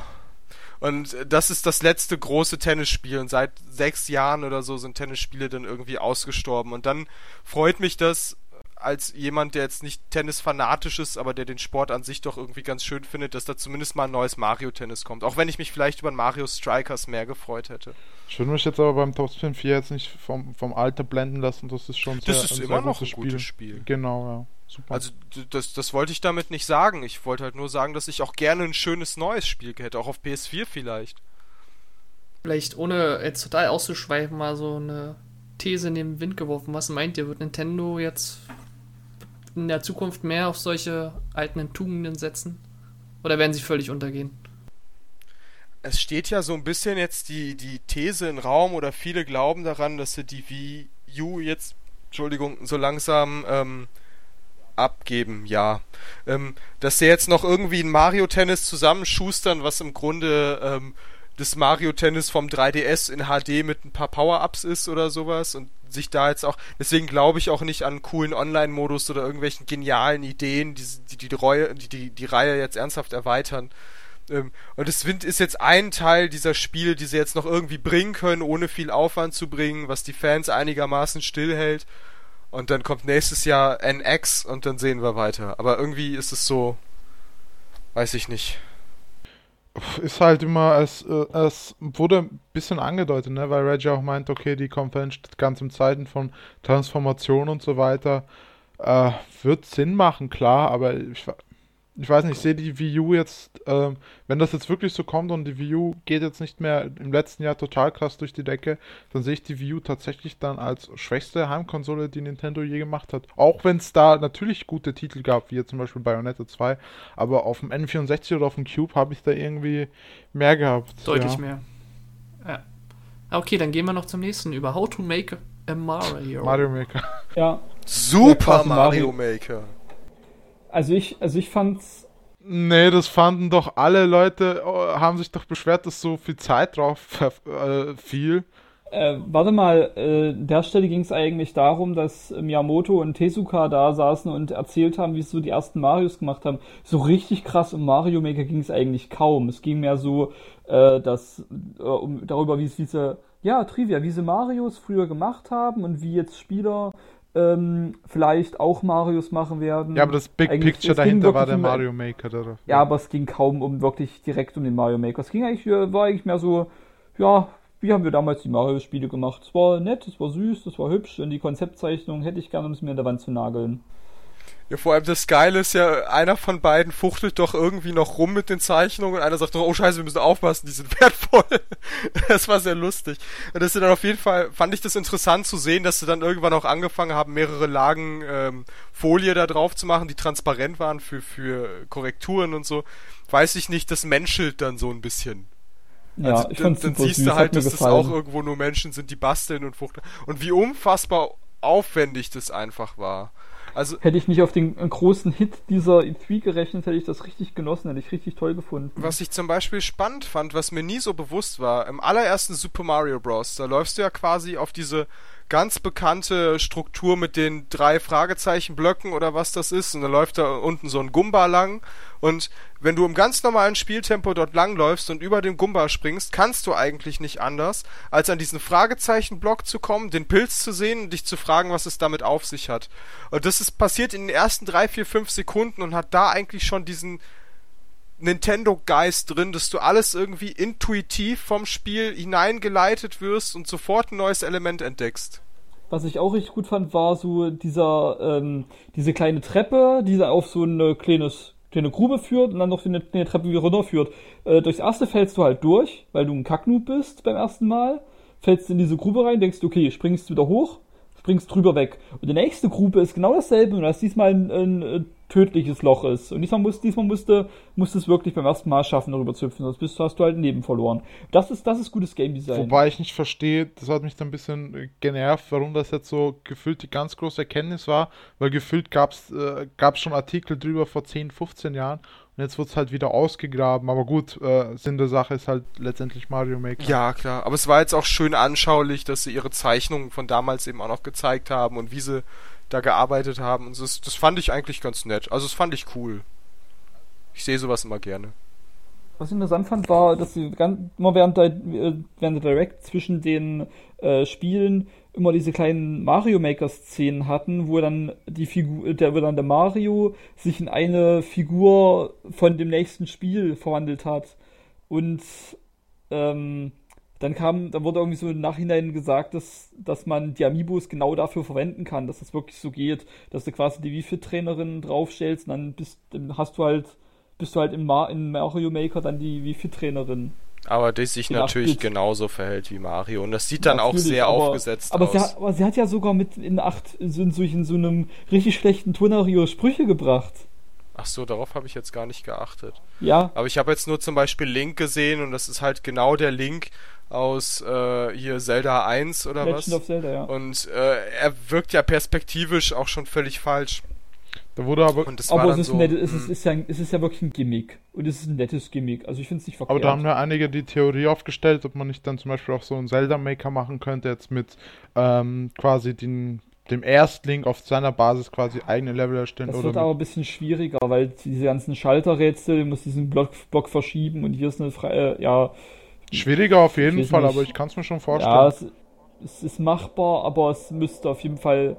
Und äh, das ist das letzte große Tennisspiel und seit sechs Jahren oder so sind Tennisspiele dann irgendwie ausgestorben. Und dann freut mich das als jemand, der jetzt nicht Tennis-fanatisch ist, aber der den Sport an sich doch irgendwie ganz schön findet, dass da zumindest mal ein neues Mario-Tennis kommt. Auch wenn ich mich vielleicht über ein Mario Strikers mehr gefreut hätte. Ich würde mich jetzt aber beim Top Spin 4 jetzt nicht vom, vom Alter blenden lassen, das ist schon Das sehr, ist ein immer sehr noch gutes ein gutes Spiel. Genau, ja. super. Also das, das wollte ich damit nicht sagen. Ich wollte halt nur sagen, dass ich auch gerne ein schönes neues Spiel hätte, auch auf PS4 vielleicht. Vielleicht ohne jetzt total auszuschweifen, mal so eine These in den Wind geworfen. Was meint ihr, wird Nintendo jetzt in der Zukunft mehr auf solche alten Tugenden setzen? Oder werden sie völlig untergehen? Es steht ja so ein bisschen jetzt die, die These im Raum oder viele glauben daran, dass sie die Wii U jetzt, Entschuldigung, so langsam ähm, abgeben, ja. Ähm, dass sie jetzt noch irgendwie ein Mario Tennis zusammenschustern, was im Grunde ähm, das Mario Tennis vom 3DS in HD mit ein paar Power-Ups ist oder sowas und sich da jetzt auch, deswegen glaube ich auch nicht an coolen Online-Modus oder irgendwelchen genialen Ideen, die die, die, Reue, die, die, die Reihe jetzt ernsthaft erweitern. Ähm, und es Wind ist jetzt ein Teil dieser Spiele, die sie jetzt noch irgendwie bringen können, ohne viel Aufwand zu bringen, was die Fans einigermaßen stillhält. Und dann kommt nächstes Jahr NX und dann sehen wir weiter. Aber irgendwie ist es so, weiß ich nicht. Ist halt immer, es, äh, es wurde ein bisschen angedeutet, ne? weil Reggie auch meint, okay, die Conference steht ganz im Zeiten von Transformation und so weiter. Äh, wird Sinn machen, klar, aber ich, ich weiß nicht, ich sehe die Wii U jetzt, ähm, wenn das jetzt wirklich so kommt und die Wii U geht jetzt nicht mehr im letzten Jahr total krass durch die Decke, dann sehe ich die Wii U tatsächlich dann als schwächste Heimkonsole, die Nintendo je gemacht hat. Auch wenn es da natürlich gute Titel gab, wie jetzt zum Beispiel Bayonetta 2, aber auf dem N64 oder auf dem Cube habe ich da irgendwie mehr gehabt. Deutlich ja. mehr. Ja. Okay, dann gehen wir noch zum nächsten über. How to make a Mario. Mario Maker. Ja, Super Mario. Maker. Also ich, also ich fand's Nee, das fanden doch alle Leute, oh, haben sich doch beschwert, dass so viel Zeit drauf äh, fiel. Äh, warte mal, äh, an der Stelle ging es eigentlich darum, dass Miyamoto und Tezuka da saßen und erzählt haben, wie sie so die ersten Marios gemacht haben. So richtig krass um Mario Maker ging es eigentlich kaum. Es ging mehr so äh, dass, äh, um, darüber, wie es wie sie, ja, Trivia, wie sie Marios früher gemacht haben und wie jetzt Spieler ähm, vielleicht auch Marios machen werden. Ja, aber das Big Eigentlich- Picture dahinter war der um- Mario Maker. Der, Ja, aber es ging kaum um wirklich direkt um den Mario Maker. Es ging eigentlich, äh, war eigentlich mehr so, ja, wie haben wir damals die Mario-Spiele gemacht? Es war nett, es war süß, es war hübsch und die Konzeptzeichnung hätte ich gerne, um es mir in der Wand zu nageln. Ja, vor allem das Geile ist ja, einer von beiden fuchtelt doch irgendwie noch rum mit den Zeichnungen und einer sagt doch, oh scheiße, wir müssen aufpassen, die sind wertvoll. das war sehr lustig. Und das ist dann auf jeden Fall, fand ich das interessant zu sehen, dass sie dann irgendwann auch angefangen haben, mehrere Lagen ähm, Folie da drauf zu machen, die transparent waren für, für Korrekturen und so. Weiß ich nicht, das menschelt dann so ein bisschen. Ja, Also ich dann, fand's dann super siehst süß, du halt, dass das gefallen. auch irgendwo nur Menschen sind, die basteln und fuchteln. Und wie unfassbar aufwendig das einfach war. Also Hätte ich nicht auf den großen Hit dieser E3 gerechnet, hätte ich das richtig genossen, hätte ich richtig toll gefunden. Was ich zum Beispiel spannend fand, was mir nie so bewusst war, im allerersten Super Mario Bros., da läufst du ja quasi auf diese ganz bekannte Struktur mit den drei Fragezeichenblöcken oder was das ist und dann läuft da unten so ein Gumba lang und wenn du im ganz normalen Spieltempo dort langläufst und über den Gumba springst, kannst du eigentlich nicht anders, als an diesen Fragezeichenblock zu kommen, den Pilz zu sehen und dich zu fragen, was es damit auf sich hat. Und das ist passiert in den ersten drei, vier, fünf Sekunden und hat da eigentlich schon diesen Nintendo-Geist drin, dass du alles irgendwie intuitiv vom Spiel hineingeleitet wirst und sofort ein neues Element entdeckst. Was ich auch richtig gut fand, war so dieser, ähm, diese kleine Treppe, die auf so eine kleines, kleine Grube führt und dann noch so eine kleine Treppe wieder runterführt. Äh, durchs erste fällst du halt durch, weil du ein Kacknoob bist beim ersten Mal. Fällst in diese Grube rein, denkst du, okay, springst wieder hoch, springst drüber weg. Und die nächste Grube ist genau dasselbe, nur dass diesmal ein, ein, äh, tödliches Loch ist. Und diesmal, muss, diesmal musste, musste es wirklich beim ersten Mal schaffen, darüber zu hüpfen, sonst bist, hast du halt ein Leben verloren. Das ist, das ist gutes Game Design. Wobei ich nicht verstehe, das hat mich dann ein bisschen äh, genervt, warum das jetzt so gefühlt die ganz große Erkenntnis war, weil gefühlt gab es äh, gab's schon Artikel drüber vor 10, 15 Jahren und jetzt wird es halt wieder ausgegraben. Aber gut, äh, Sinn der Sache ist halt letztendlich Mario Maker. Ja, klar. Aber es war jetzt auch schön anschaulich, dass sie ihre Zeichnungen von damals eben auch noch gezeigt haben und wie sie da gearbeitet haben. Und das, das fand ich eigentlich ganz nett. Also das fand ich cool. Ich sehe sowas immer gerne. Was ich interessant fand, war, dass sie ganz, immer während der, äh, während der Direct zwischen den äh, Spielen immer diese kleinen Mario Maker Szenen hatten, wo dann die Figur, der, wo dann der Mario sich in eine Figur von dem nächsten Spiel verwandelt hat. Und ähm, dann kam, da wurde irgendwie so im Nachhinein gesagt, dass, dass man die Amiibos genau dafür verwenden kann, dass das wirklich so geht, dass du quasi die Wii-Fit-Trainerin draufstellst und dann bist, dann hast du halt, bist du halt in, Mar in Mario Maker dann die Wii-Fit-Trainerin. Aber die sich natürlich 8-Bit. genauso verhält wie Mario. Und das sieht dann auch Natürlich, sehr aber, aufgesetzt aber aus. Sie hat, aber sie hat ja sogar mit in acht, in so, in so, in so einem richtig schlechten Tonario Sprüche gebracht. Ach so, darauf habe ich jetzt gar nicht geachtet. Ja, Aber ich habe jetzt nur zum Beispiel Link gesehen und das ist halt genau der Link aus äh, hier Zelda 1 oder Legend was. of Zelda, ja. Und äh, er wirkt ja perspektivisch auch schon völlig falsch. Da wurde aber, Und das war Aber dann es ist, so, nettes, es, ist, hm. ist ja, ein- es ist ja wirklich ein Gimmick. Und es ist ein nettes Gimmick. Also ich finde es nicht verkehrt. aber da haben ja einige die Theorie aufgestellt, ob man nicht dann zum Beispiel auch so einen Zelda-Maker machen könnte, jetzt mit ähm, quasi den, dem Erstling auf seiner Basis quasi eigene Level erstellen. das oder wird aber ein bisschen schwieriger, weil diese ganzen Schalterrätsel, du musst diesen Block, Block verschieben und hier ist eine freie, ja, Schwieriger auf jeden Fall, nicht. aber ich kann es mir schon vorstellen. ja, es, es ist machbar, aber es müsste auf jeden Fall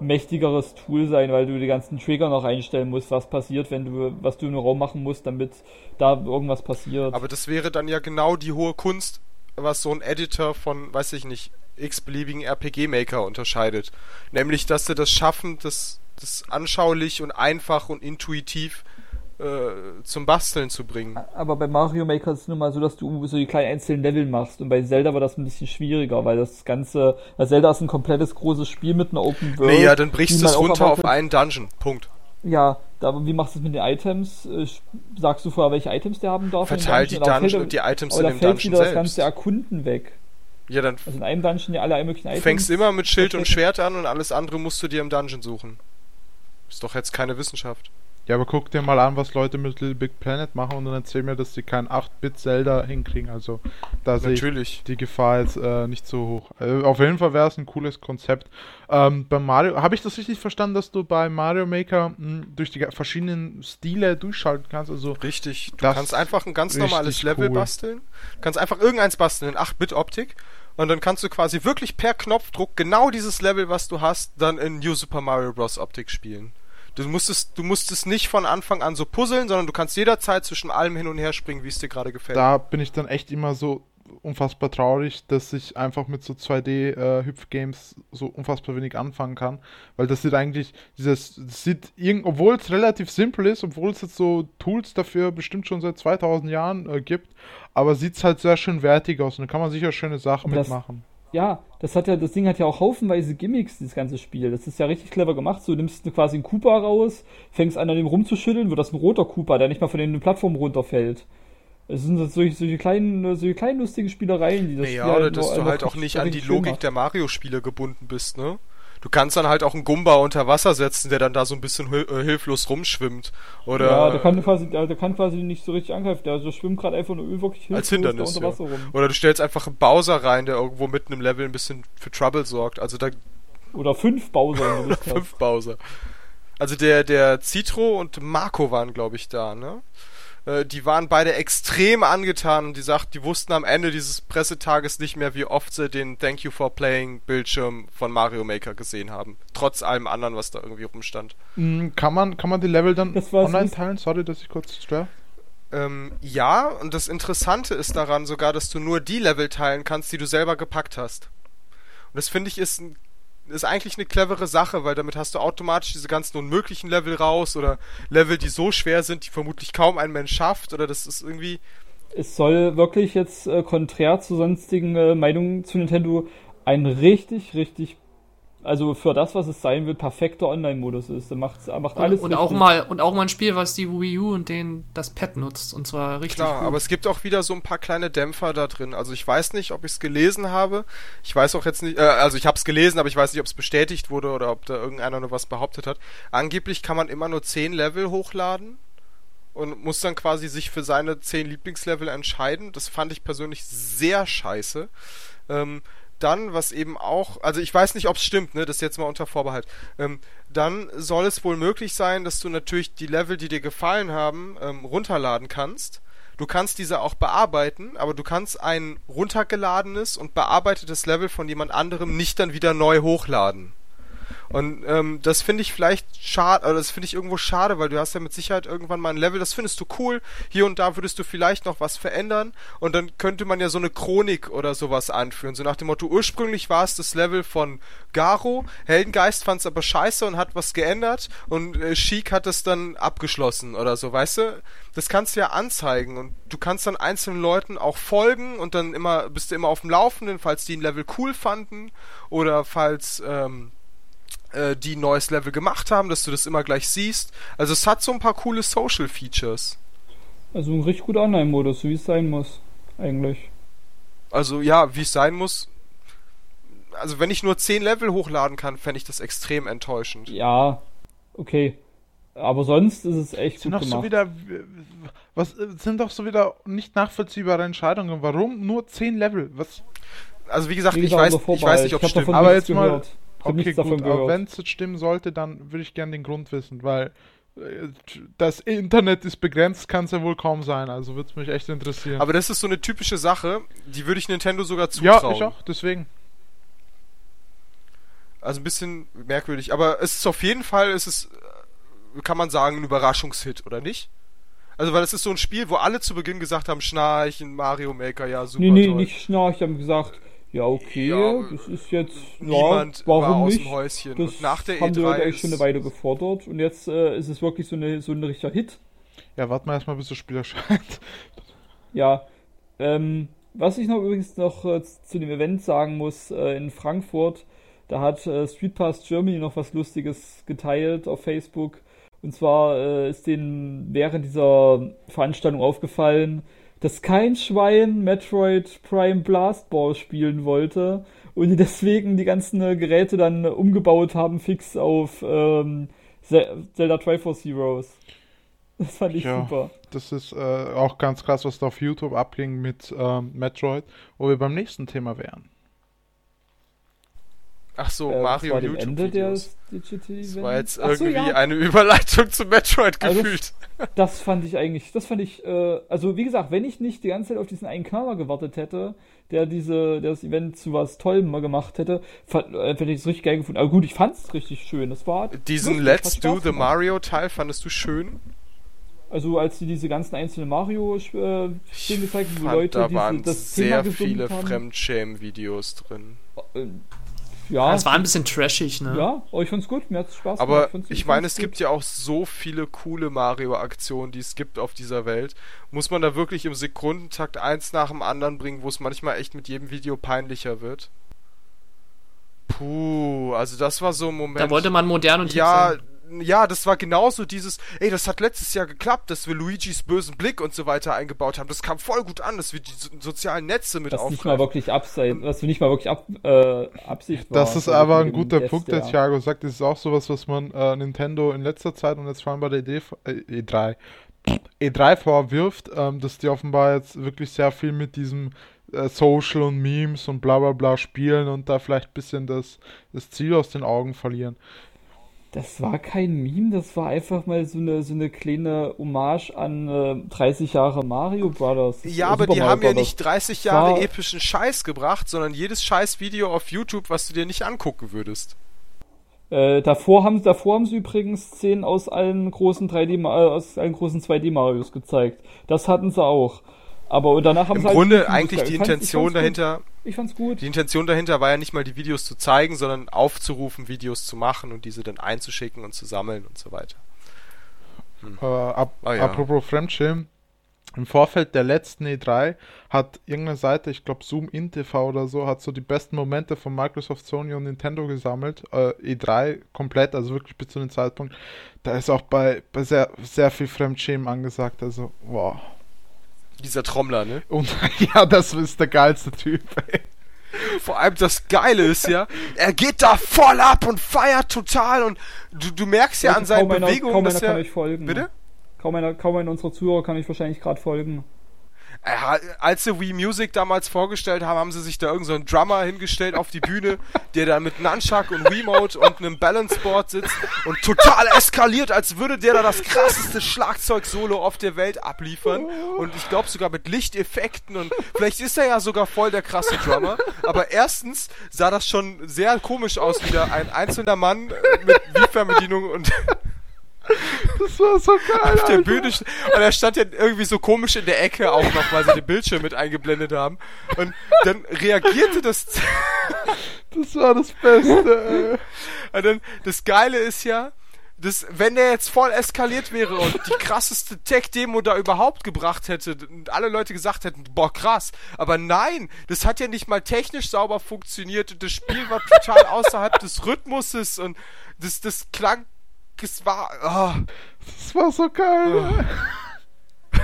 ein mächtigeres Tool sein, weil du die ganzen Trigger noch einstellen musst, was passiert, wenn du, was du im Raum machen musst, damit da irgendwas passiert. Aber das wäre dann ja genau die hohe Kunst, was so ein Editor von, weiß ich nicht, x-beliebigen RPG-Maker unterscheidet. Nämlich, dass sie das schaffen, das, das anschaulich und einfach und intuitiv äh, zum Basteln zu bringen. Aber bei Mario Maker ist es nun mal so, dass du so die kleinen einzelnen Level machst. Und bei Zelda war das ein bisschen schwieriger, weil das Ganze, weil Zelda ist ein komplettes großes Spiel mit einer Open World. Nee, ja, dann brichst du es runter auf einen Dungeon. Punkt. Ja, da, wie machst du es mit den Items? Äh, Sagst du vorher, welche Items der haben darf? Verteil die Dungeon fällt- und die Items in dem fällt Dungeon wieder das selbst. ganze Erkunden weg. Ja, dann Also in einem Dungeon ja alle möglichen du Items. fängst immer mit Schild und. Schwert an und alles andere musst du dir im Dungeon suchen. Ist doch jetzt keine Wissenschaft. Ja, aber guck dir mal an, was Leute mit Little Big Planet machen und dann erzähl mir, dass sie kein 8-Bit-Zelda hinkriegen. Also da sehe die Gefahr jetzt äh, nicht so hoch. Äh, auf jeden Fall wäre es ein cooles Konzept. Ähm, bei Mario, habe ich das richtig verstanden, dass du bei Mario Maker mh, durch die verschiedenen Stile durchschalten kannst? Also Richtig. Du kannst einfach ein ganz normales Level cool. basteln. Du kannst einfach irgendeins basteln in 8-Bit-Optik. Und dann kannst du quasi wirklich per Knopfdruck genau dieses Level, was du hast, dann in New Super Mario Bros. Optik spielen. Du musstest, du musstest nicht von Anfang an so puzzeln, sondern du kannst jederzeit zwischen allem hin und her springen, wie es dir gerade gefällt. da bin ich dann echt immer so unfassbar traurig, dass ich einfach mit so 2D-Hüpf-Games so unfassbar wenig anfangen kann, weil das sieht eigentlich, dieses, das sieht, irgend, obwohl es relativ simpel ist, obwohl es jetzt so Tools dafür bestimmt schon seit 2000 Jahren äh, gibt, aber sieht es halt sehr schön wertig aus und da kann man sicher schöne Sachen Aber das- mitmachen. Ja, das hat ja, das Ding hat ja auch haufenweise Gimmicks, dieses ganze Spiel. Das ist ja richtig clever gemacht. So, du nimmst quasi einen Koopa raus, fängst an, an dem rumzuschütteln, wird das ein roter Koopa, der nicht mal von den Plattformen runterfällt. Es sind so- solche, solche kleinen, solche kleinen lustigen Spielereien, die das Naja, Spiel oder halt dass du halt auch nicht an die Logik macht. der Mario-Spiele gebunden bist, ne? Du kannst dann halt auch einen Gumba unter Wasser setzen, der dann da so ein bisschen äh, hilflos rumschwimmt. Oder ja, der kann quasi, der, kann quasi nicht so richtig angreifen. Der, der schwimmt gerade einfach nur wirklich als hilflos Hindernis. da Ja. unter Wasser rum. Oder du stellst einfach einen Bowser rein, der irgendwo mitten im Level ein bisschen für Trouble sorgt. Also da Oder fünf Bowser, hast. fünf Bowser. Also der, der Citro und Marco waren, glaube ich, da, ne? Äh, Die waren beide extrem angetan und die sagten, die wussten am Ende dieses Pressetages nicht mehr, wie oft sie den Thank You for Playing Bildschirm von Mario Maker gesehen haben. Trotz allem anderen, was da irgendwie rumstand. Mm, Kann man, kann man die Level dann online teilen? Sorry, dass ich kurz störe. Ähm, ja, und das Interessante ist daran sogar, dass du nur die Level teilen kannst, die du selber gepackt hast. Und das finde ich ist, ein, ist eigentlich eine clevere Sache, weil damit hast du automatisch diese ganzen unmöglichen Level raus oder Level, die so schwer sind, die vermutlich kaum ein Mensch schafft oder das ist irgendwie. es soll wirklich jetzt äh, konträr zu sonstigen äh, Meinungen zu Nintendo ein richtig, richtig, also für das, was es sein wird, perfekter Online-Modus ist. Der macht, macht alles und, und auch mal und auch mal ein Spiel, was die Wii U und den das Pad nutzt und zwar richtig Klar, gut. aber es gibt auch wieder so ein paar kleine Dämpfer da drin. Also ich weiß nicht, ob ich es gelesen habe. Ich weiß auch jetzt nicht, äh, also ich habe es gelesen, aber ich weiß nicht, ob es bestätigt wurde oder ob da irgendeiner nur was behauptet hat. Angeblich kann man immer nur 10 Level hochladen und muss dann quasi sich für seine 10 Lieblingslevel entscheiden. Das fand ich persönlich sehr scheiße. Ähm, dann, was eben auch, also ich weiß nicht, ob es stimmt, ne, das jetzt mal unter Vorbehalt. Ähm, dann soll es wohl möglich sein, dass du natürlich die Level, die dir gefallen haben, ähm, runterladen kannst. Du kannst diese auch bearbeiten, aber du kannst ein runtergeladenes und bearbeitetes Level von jemand anderem nicht dann wieder neu hochladen. Und ähm, das finde ich vielleicht schade, oder das finde ich irgendwo schade, weil du hast ja mit Sicherheit irgendwann mal ein Level, das findest du cool. Hier und da würdest du vielleicht noch was verändern und dann könnte man ja so eine Chronik oder sowas anführen. So nach dem Motto, ursprünglich war es das Level von Garo, Heldengeist fand es aber scheiße und hat was geändert und äh, Sheik hat es dann abgeschlossen oder so, weißt du? Das kannst du ja anzeigen und du kannst dann einzelnen Leuten auch folgen und dann immer bist du immer auf dem Laufenden, falls die ein Level cool fanden oder falls ähm, äh, die ein neues Level gemacht haben, dass du das immer gleich siehst. Also es hat so ein paar coole Social Features. Also ein richtig guter Online-Modus, so wie es sein muss, eigentlich. Also ja, wie es sein muss. Also wenn ich nur 10 Level hochladen kann, fände ich das extrem enttäuschend. Ja, okay. Aber sonst ist es echt sind gut doch gemacht. so wieder was sind doch so wieder nicht nachvollziehbare Entscheidungen. Warum nur 10 Level? Was? Also wie gesagt, Wie ich gesagt, weiß, unser ich weiß nicht, ob Ich es stimmt. davon Aber nichts jetzt mal- gehört. Ich hab Okay, nichts davon gut, aber gehört. wenn es jetzt stimmen sollte, dann würde ich gerne den Grund wissen, weil äh, das Internet ist begrenzt, kann es ja wohl kaum sein. Also würde es mich echt interessieren. Aber das ist so eine typische Sache, die würde ich Nintendo sogar ja, zutrauen. ich auch, deswegen. Also ein bisschen merkwürdig. Aber es ist auf jeden Fall, es ist, äh, kann man sagen, ein Überraschungshit, oder nicht? Also, weil es ist so ein Spiel, wo alle zu Beginn gesagt haben, Schnarchen, Mario Maker, ja, super Nee, nee, toll. nicht Schnarch. Die haben gesagt, ja, okay, Ja, das ist jetzt, Niemand ja, war warum aus nicht? dem Häuschen. Das nach der haben die E3 Leute eigentlich schon eine Weile gefordert und jetzt äh, ist es wirklich so, eine, so ein richtiger Hit. Ja, warten wir erstmal, bis das Spiel erscheint. Ja, ähm, was ich noch übrigens noch äh, zu dem Event sagen muss, äh, in Frankfurt, da hat äh, Street Pass Germany noch was Lustiges geteilt auf Facebook. Und zwar äh, ist denen während dieser Veranstaltung aufgefallen, dass kein Schwein Metroid Prime Blast Ball spielen wollte und die deswegen die ganzen äh, Geräte dann umgebaut haben fix auf ähm, Ze- Zelda Triforce Heroes. Das fand ich Ja. super. Das ist äh, auch ganz krass, was da auf YouTube abging mit ähm, Metroid, wo wir beim nächsten Thema wären. Ach so, Äh, Mario das dem Ende des Digital Das war jetzt Ach so, irgendwie ja, eine Überleitung zu Metroid Also- gefühlt. Das fand ich eigentlich, das fand ich, äh, also wie gesagt, wenn ich nicht die ganze Zeit auf diesen einen Knaller gewartet hätte, der diese, der das Event zu was Tollem mal gemacht hätte, fand, äh, hätte ich es richtig geil gefunden. Aber gut, ich fand es richtig schön. Das war Diesen lustig, Let's Do the. Mario Teil fandest du schön? Also als die diese ganzen einzelnen Mario-Spiele gezeigt haben, wo Leute da diese, waren das Thema sehr gesummt viele. Fremdschämen-Videos drin. Ja, Das war ein bisschen trashig, ne? ja, aber ich fand's gut, mir hat's Spaß Aber gemacht. fand's- ich meine, es gibt ja auch so viele coole Mario-Aktionen, die es gibt auf dieser Welt. Muss man da wirklich im Sekundentakt eins nach dem anderen bringen, wo es manchmal echt mit jedem Video peinlicher wird? Puh, also das war so ein Moment. Da wollte man modern und ja, sein. Ja, das war genauso dieses, ey, das hat letztes Jahr geklappt, dass wir Luigis bösen Blick und so weiter eingebaut haben. Das kam voll gut an, dass wir die so sozialen Netze mit Was nicht mal wirklich abseits, was nicht mal wirklich ab, äh, Absicht war. Das ist aber ein guter Test, Punkt, der ja. Thiago sagt. Das ist auch sowas, was man äh, Nintendo in letzter Zeit und jetzt vor allem bei der ED, äh, E3, E3 vorwirft, ähm, dass die offenbar jetzt wirklich sehr viel mit diesem äh, Social und Memes und bla bla bla spielen und da vielleicht ein bisschen das, das Ziel aus den Augen verlieren. Das war kein Meme, das war einfach mal so eine, so eine kleine Hommage an äh, 30 Jahre Mario Brothers. Ja, Äh, aber die Mario haben ja Brothers. nicht 30 Jahre War- epischen Scheiß gebracht, sondern jedes Scheiß-Video auf YouTube, was du dir nicht angucken würdest. Äh, davor, haben, davor haben sie übrigens Szenen aus allen großen 3D, Ma- äh, aus allen großen 2D Marios gezeigt. Das hatten sie auch. Aber danach haben Im sie halt Grunde eigentlich die Ich fand's- ich Intention fand's gut. dahinter, Ich fand's gut. die Intention dahinter war ja nicht mal die Videos zu zeigen, sondern aufzurufen, Videos zu machen und diese dann einzuschicken und zu sammeln und so weiter. Äh, ab, Ah, ja. Apropos Fremdschirm. Im Vorfeld der letzten E3 hat irgendeine Seite, ich glaube Zoom In TV oder so, hat so die besten Momente von Microsoft, Sony und Nintendo gesammelt. Äh, E3 komplett, also wirklich bis zu dem Zeitpunkt. Da ist auch bei, bei sehr, sehr viel Fremdschämen angesagt. Also, wow. Dieser Trommler, ne? Und ja, das ist der geilste Typ. Ey. Vor allem das Geile ist ja, er geht da voll ab und feiert total und du, du merkst ja Leute, an seinen einer- Bewegungen, kaum dass einer kann er... euch folgen. Bitte? Kaum einer, kaum einer unserer Zuhörer kann euch wahrscheinlich gerade folgen. Äh, als sie Wii Music damals vorgestellt haben, haben sie sich da irgendeinen so Drummer hingestellt auf die Bühne, der da mit Nunchuck und Wiimote und einem Balanceboard sitzt und total eskaliert, als würde der da das krasseste Schlagzeug-Solo auf der Welt abliefern. Und ich glaube sogar mit Lichteffekten und vielleicht ist er ja sogar voll der krasse Drummer. Aber erstens sah das schon sehr komisch aus, wieder ein einzelner Mann mit Wii-Fernbedienung und das war so geil. Auf der Bühne. Und er stand ja irgendwie so komisch in der Ecke auch noch, weil sie den Bildschirm mit eingeblendet haben. Und dann reagierte das. das war das Beste, ey. Und dann, das Geile ist ja, das, wenn der jetzt voll eskaliert wäre und die krasseste Tech-Demo da überhaupt gebracht hätte und alle Leute gesagt hätten, boah, krass. Aber nein, das hat ja nicht mal technisch sauber funktioniert und das Spiel war total außerhalb des Rhythmuses und das, das klang es war. Oh. Das war so geil. Oh.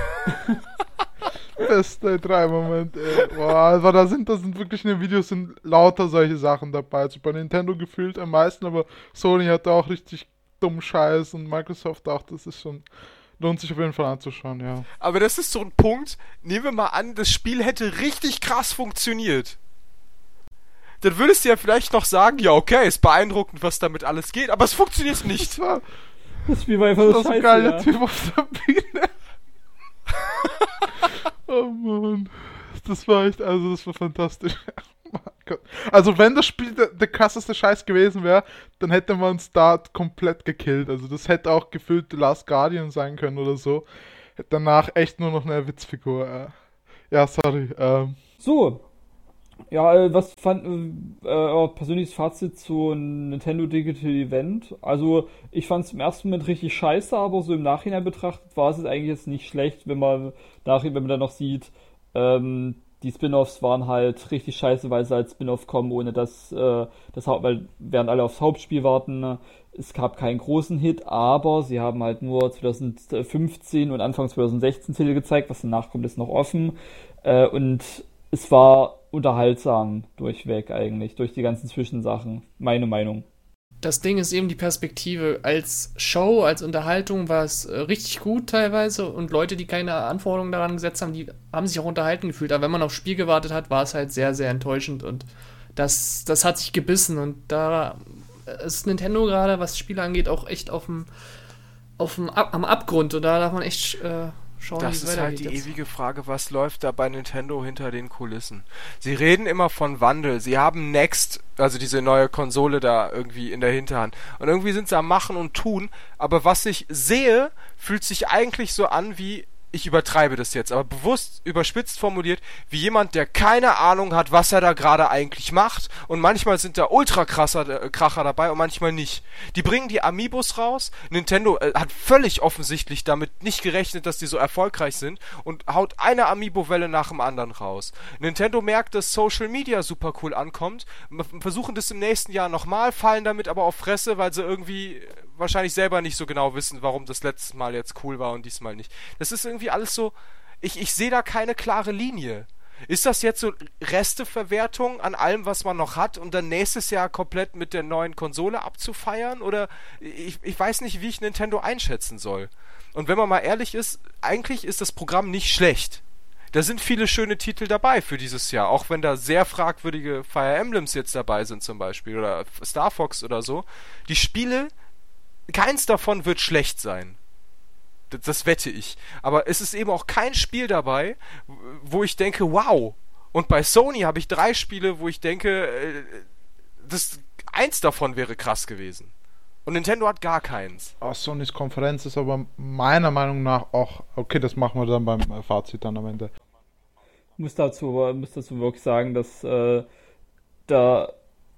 Beste drei Momente. Boah, aber da sind, da sind wirklich in den Videos sind lauter solche Sachen dabei. Also bei Nintendo gefühlt am meisten, aber Sony hatte auch richtig dumm Scheiß und Microsoft auch. Das ist schon. Lohnt sich auf jeden Fall anzuschauen, ja. Aber das ist so ein Punkt. Nehmen wir mal an, das Spiel hätte richtig krass funktioniert dann würdest du ja vielleicht noch sagen, ja, okay, ist beeindruckend, was damit alles geht, aber es funktioniert nicht. Das, war, das Spiel war einfach das so ein geiler ja. Typ auf der Bühne. oh Mann. Das war echt, also das war fantastisch. Oh also wenn das Spiel der, der krasseste Scheiß gewesen wäre, dann hätte man es da komplett gekillt. Also das hätte auch gefühlt The Last Guardian sein können oder so. Danach echt nur noch eine Witzfigur. Ja, sorry. Ähm. So, ja, äh, was fand äh, euer persönliches Fazit zu Nintendo Digital Event? Also, ich fand es im ersten Moment richtig scheiße, aber so im Nachhinein betrachtet war es eigentlich jetzt nicht schlecht, wenn man nachher, wenn man dann noch sieht, ähm, die Spin-offs waren halt richtig scheiße, weil sie als Spin-off kommen, ohne dass äh, das Haupt, weil während alle aufs Hauptspiel warten. Es gab keinen großen Hit, aber sie haben halt nur 2015 und Anfang 2016 Titel gezeigt, was danach kommt, ist noch offen. Äh, und es war unterhaltsam durchweg eigentlich, durch die ganzen Zwischensachen. Meine Meinung. Das Ding ist eben die Perspektive. Als Show, als Unterhaltung war es äh, richtig gut teilweise und Leute, die keine Anforderungen daran gesetzt haben, die haben sich auch unterhalten gefühlt. Aber wenn man aufs Spiel gewartet hat, war es halt sehr, sehr enttäuschend und das, das hat sich gebissen und da ist Nintendo gerade, was Spiele angeht, auch echt auf dem, auf dem am Abgrund und da darf man echt äh, Schauen, das ist halt die jetzt. ewige Frage, was läuft da bei Nintendo hinter den Kulissen? Sie reden immer von Wandel. Sie haben Next, also diese neue Konsole da irgendwie in der Hinterhand. Und irgendwie sind sie am Machen und Tun. Aber was ich sehe, fühlt sich eigentlich so an wie ich übertreibe das jetzt, aber bewusst überspitzt formuliert, wie jemand, der keine Ahnung hat, was er da gerade eigentlich macht. Und manchmal sind da ultra krasser äh, Kracher dabei und manchmal nicht. Die bringen die Amiibos raus. Nintendo äh, hat völlig offensichtlich damit nicht gerechnet, dass die so erfolgreich sind und haut eine Amiibo-Welle nach dem anderen raus. Nintendo merkt, dass Social Media super cool ankommt, versuchen das im nächsten Jahr nochmal, fallen damit aber auf Fresse, weil sie irgendwie wahrscheinlich selber nicht so genau wissen, warum das letzte Mal jetzt cool war und diesmal nicht. Das ist irgendwie alles so. Ich, ich sehe da keine klare Linie. Ist das jetzt so Resteverwertung an allem, was man noch hat, und dann nächstes Jahr komplett mit der neuen Konsole abzufeiern? Oder ich, ich weiß nicht, wie ich Nintendo einschätzen soll. Und wenn man mal ehrlich ist, eigentlich ist das Programm nicht schlecht. Da sind viele schöne Titel dabei für dieses Jahr, auch wenn da sehr fragwürdige Fire Emblems jetzt dabei sind zum Beispiel oder Star Fox oder so. Die Spiele keins davon wird schlecht sein. Das, das, wette ich. Aber es ist eben auch kein Spiel dabei, wo ich denke, wow. Und bei Sony habe ich drei Spiele, wo ich denke, äh, das, eins davon wäre krass gewesen. Und Nintendo hat gar keins. Oh, Sonys Konferenz ist aber meiner Meinung nach auch, okay, das machen wir dann beim Fazit dann am Ende. Ich muss dazu, muss dazu wirklich sagen, dass äh, da äh,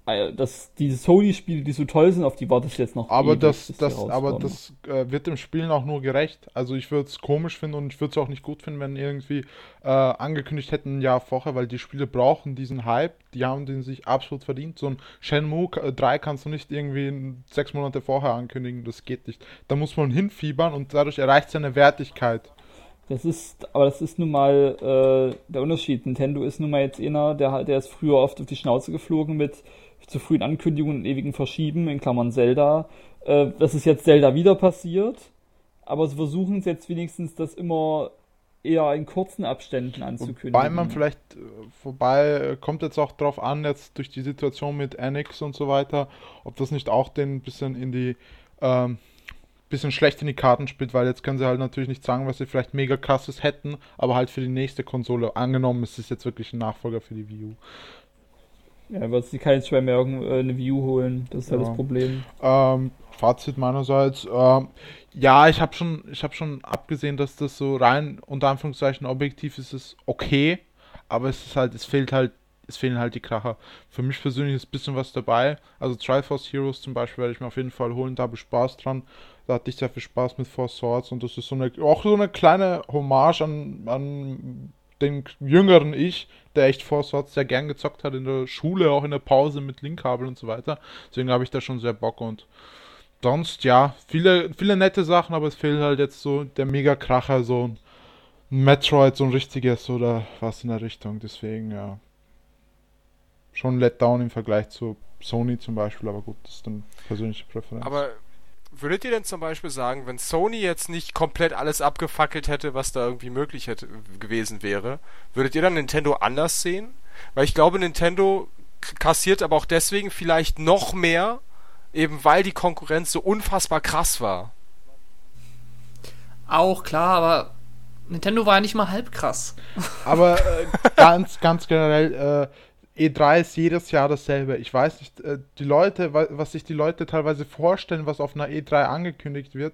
dass diese Sony-Spiele, die so toll sind, auf die wartest du jetzt noch. Aber ewig, das, das, aber das äh, wird dem Spiel auch nur gerecht. Also ich würde es komisch finden und ich würde es auch nicht gut finden, wenn irgendwie äh, angekündigt hätten, ein Jahr vorher, weil die Spiele brauchen diesen Hype, die haben den sich absolut verdient. So ein Shenmue 3 kannst du nicht irgendwie sechs Monate vorher ankündigen, das geht nicht. Da muss man hinfiebern und dadurch erreicht es eine Wertigkeit. Das ist, aber das ist nun mal äh, der Unterschied. Nintendo ist nun mal jetzt einer, der, der ist früher oft auf die Schnauze geflogen mit zu frühen Ankündigungen und ewigen Verschieben, in Klammern Zelda. Äh, das ist jetzt Zelda wieder passiert, aber sie versuchen es jetzt wenigstens, das immer eher in kurzen Abständen anzukündigen. Wobei man vielleicht, äh, wobei äh, kommt jetzt auch drauf an, jetzt durch die Situation mit Annex und so weiter, ob das nicht auch den bisschen in die, ähm, bisschen schlecht in die Karten spielt, weil jetzt können sie halt natürlich nicht sagen, was sie vielleicht mega krasses hätten, aber halt für die nächste Konsole angenommen, ist es jetzt wirklich ein Nachfolger für die Wii U. Ja, wird sich kein schwer mehr äh, eine View holen. Das ist ja. halt das Problem. Ähm, Fazit meinerseits. Ähm, ja, ich habe schon, ich habe schon abgesehen, dass das so rein unter Anführungszeichen objektiv ist, ist okay, aber es ist halt, es fehlt halt, es fehlen halt die Kracher. Für mich persönlich ist ein bisschen was dabei. Also Triforce Heroes zum Beispiel werde ich mir auf jeden Fall holen, da habe ich Spaß dran. Da hatte ich sehr viel Spaß mit Four Swords und das ist so eine, auch so eine kleine Hommage an, an den jüngeren Ich, der echt Swords sehr gern gezockt hat in der Schule, auch in der Pause mit Linkkabel und so weiter. Deswegen habe ich da schon sehr Bock und sonst, ja, viele, viele nette Sachen, aber es fehlt halt jetzt so der Mega-Kracher, so ein Metroid, so ein richtiges oder was in der Richtung. Deswegen, ja. Schon Letdown im Vergleich zu Sony zum Beispiel, aber gut, das ist dann persönliche Präferenz. Aber würdet ihr denn zum Beispiel sagen, wenn Sony jetzt nicht komplett alles abgefackelt hätte, was da irgendwie möglich hätte, gewesen wäre, würdet ihr dann Nintendo anders sehen? Weil ich glaube, Nintendo kassiert aber auch deswegen vielleicht noch mehr, eben weil die Konkurrenz so unfassbar krass war. Auch klar, aber Nintendo war ja nicht mal halb krass. Aber äh, ganz, ganz generell, äh, E3 ist jedes Jahr dasselbe. Ich weiß nicht, äh, die Leute, was sich die Leute teilweise vorstellen, was auf einer E3 angekündigt wird,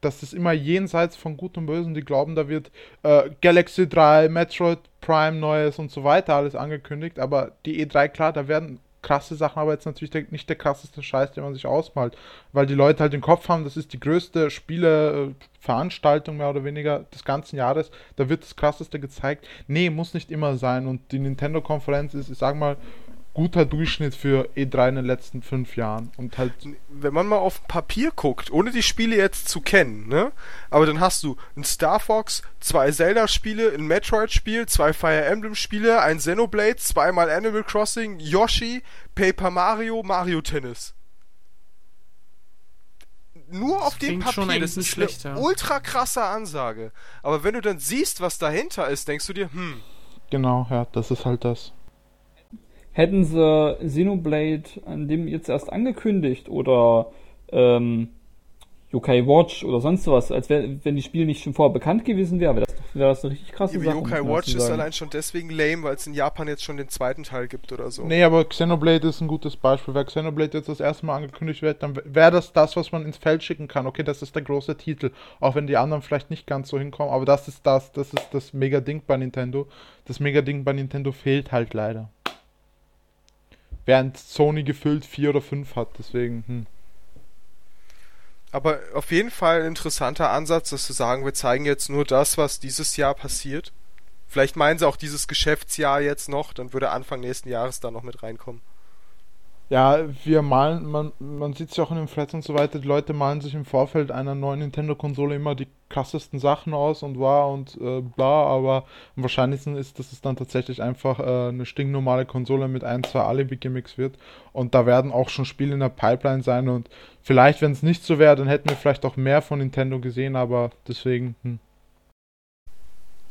das ist immer jenseits von Gut und Bösen. Die glauben, da wird äh, Galaxy 3, Metroid Prime Neues und so weiter alles angekündigt. Aber die E3, klar, da werden krasse Sachen, aber jetzt natürlich der, nicht der krasseste Scheiß, den man sich ausmalt. Weil die Leute halt den Kopf haben, das ist die größte Spieleveranstaltung mehr oder weniger des ganzen Jahres. Da wird das krasseste gezeigt. Nee, muss nicht immer sein. Und die Nintendo-Konferenz ist, ich sag mal, guter Durchschnitt für E3 in den letzten fünf Jahren. Und halt. Wenn man mal auf Papier guckt, ohne die Spiele jetzt zu kennen, ne? Aber dann hast du ein Star Fox, zwei Zelda-Spiele, ein Metroid-Spiel, zwei Fire Emblem-Spiele, ein Xenoblade, zweimal Animal Crossing, Yoshi, Paper Mario, Mario Tennis. Nur das auf dem Papier, das ist eine ja. ultra krasse Ansage. Aber wenn du dann siehst, was dahinter ist, denkst du dir, hm. Genau, ja, das ist halt das. Hätten sie Xenoblade an dem jetzt erst angekündigt oder ähm, Yokai Watch oder sonst was, als wär, wenn die Spiele nicht schon vorher bekannt gewesen wäre, wäre das, wär das eine richtig krasse ja, Sache. Yokai Watch ist allein schon deswegen lame, weil es in Japan jetzt schon den zweiten Teil gibt oder so. Nee, aber Xenoblade ist ein gutes Beispiel. Wenn Xenoblade jetzt das erste Mal angekündigt wird, dann wäre das das, was man ins Feld schicken kann. Okay, das ist der große Titel, auch wenn die anderen vielleicht nicht ganz so hinkommen, aber das ist das, das ist das Mega-Ding bei Nintendo. Das Mega-Ding bei Nintendo fehlt halt leider während Sony gefüllt vier oder fünf hat. Deswegen. Hm. Aber auf jeden Fall ein interessanter Ansatz, dass zu sagen, wir zeigen jetzt nur das, was dieses Jahr passiert. Vielleicht meinen sie auch dieses Geschäftsjahr jetzt noch, dann würde Anfang nächsten Jahres da noch mit reinkommen. Ja, wir malen, man, man sieht es ja auch in den Threads und so weiter, die Leute malen sich im Vorfeld einer neuen Nintendo-Konsole immer die krassesten Sachen aus und war und äh, bla, aber am wahrscheinlichsten ist, dass es dann tatsächlich einfach äh, eine stinknormale Konsole mit ein, zwei Alibi-Gimmicks wird und da werden auch schon Spiele in der Pipeline sein und vielleicht, wenn es nicht so wäre, dann hätten wir vielleicht auch mehr von Nintendo gesehen, aber deswegen, hm.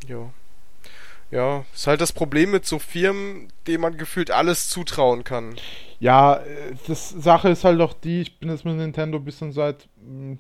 Ja. Ja, ist halt das Problem mit so Firmen, denen man gefühlt alles zutrauen kann. Ja, äh, das Sache ist halt auch die, ich bin jetzt mit Nintendo ein bisschen seit,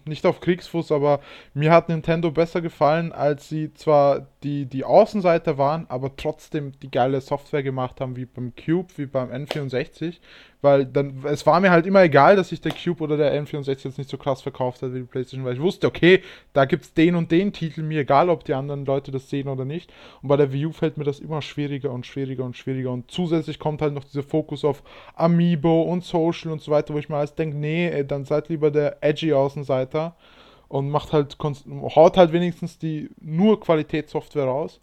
nicht auf Kriegsfuß, aber mir hat Nintendo besser gefallen, als sie zwar die, die Außenseiter waren, aber trotzdem die geile Software gemacht haben, wie beim Cube, wie beim N64, weil dann, es war mir halt immer egal, dass sich der Cube oder der N64 jetzt nicht so krass verkauft hat wie die PlayStation, weil ich wusste, okay, da gibt es den und den Titel, mir egal, ob die anderen Leute das sehen oder nicht. Und bei der Wii U fällt mir das immer schwieriger und schwieriger und schwieriger und zusätzlich kommt halt noch dieser Fokus auf Amiibo, und Social und so weiter, wo ich mir alles denke, nee, ey, dann seid lieber der edgy Außenseiter und macht halt, haut halt wenigstens die nur Qualitätssoftware raus,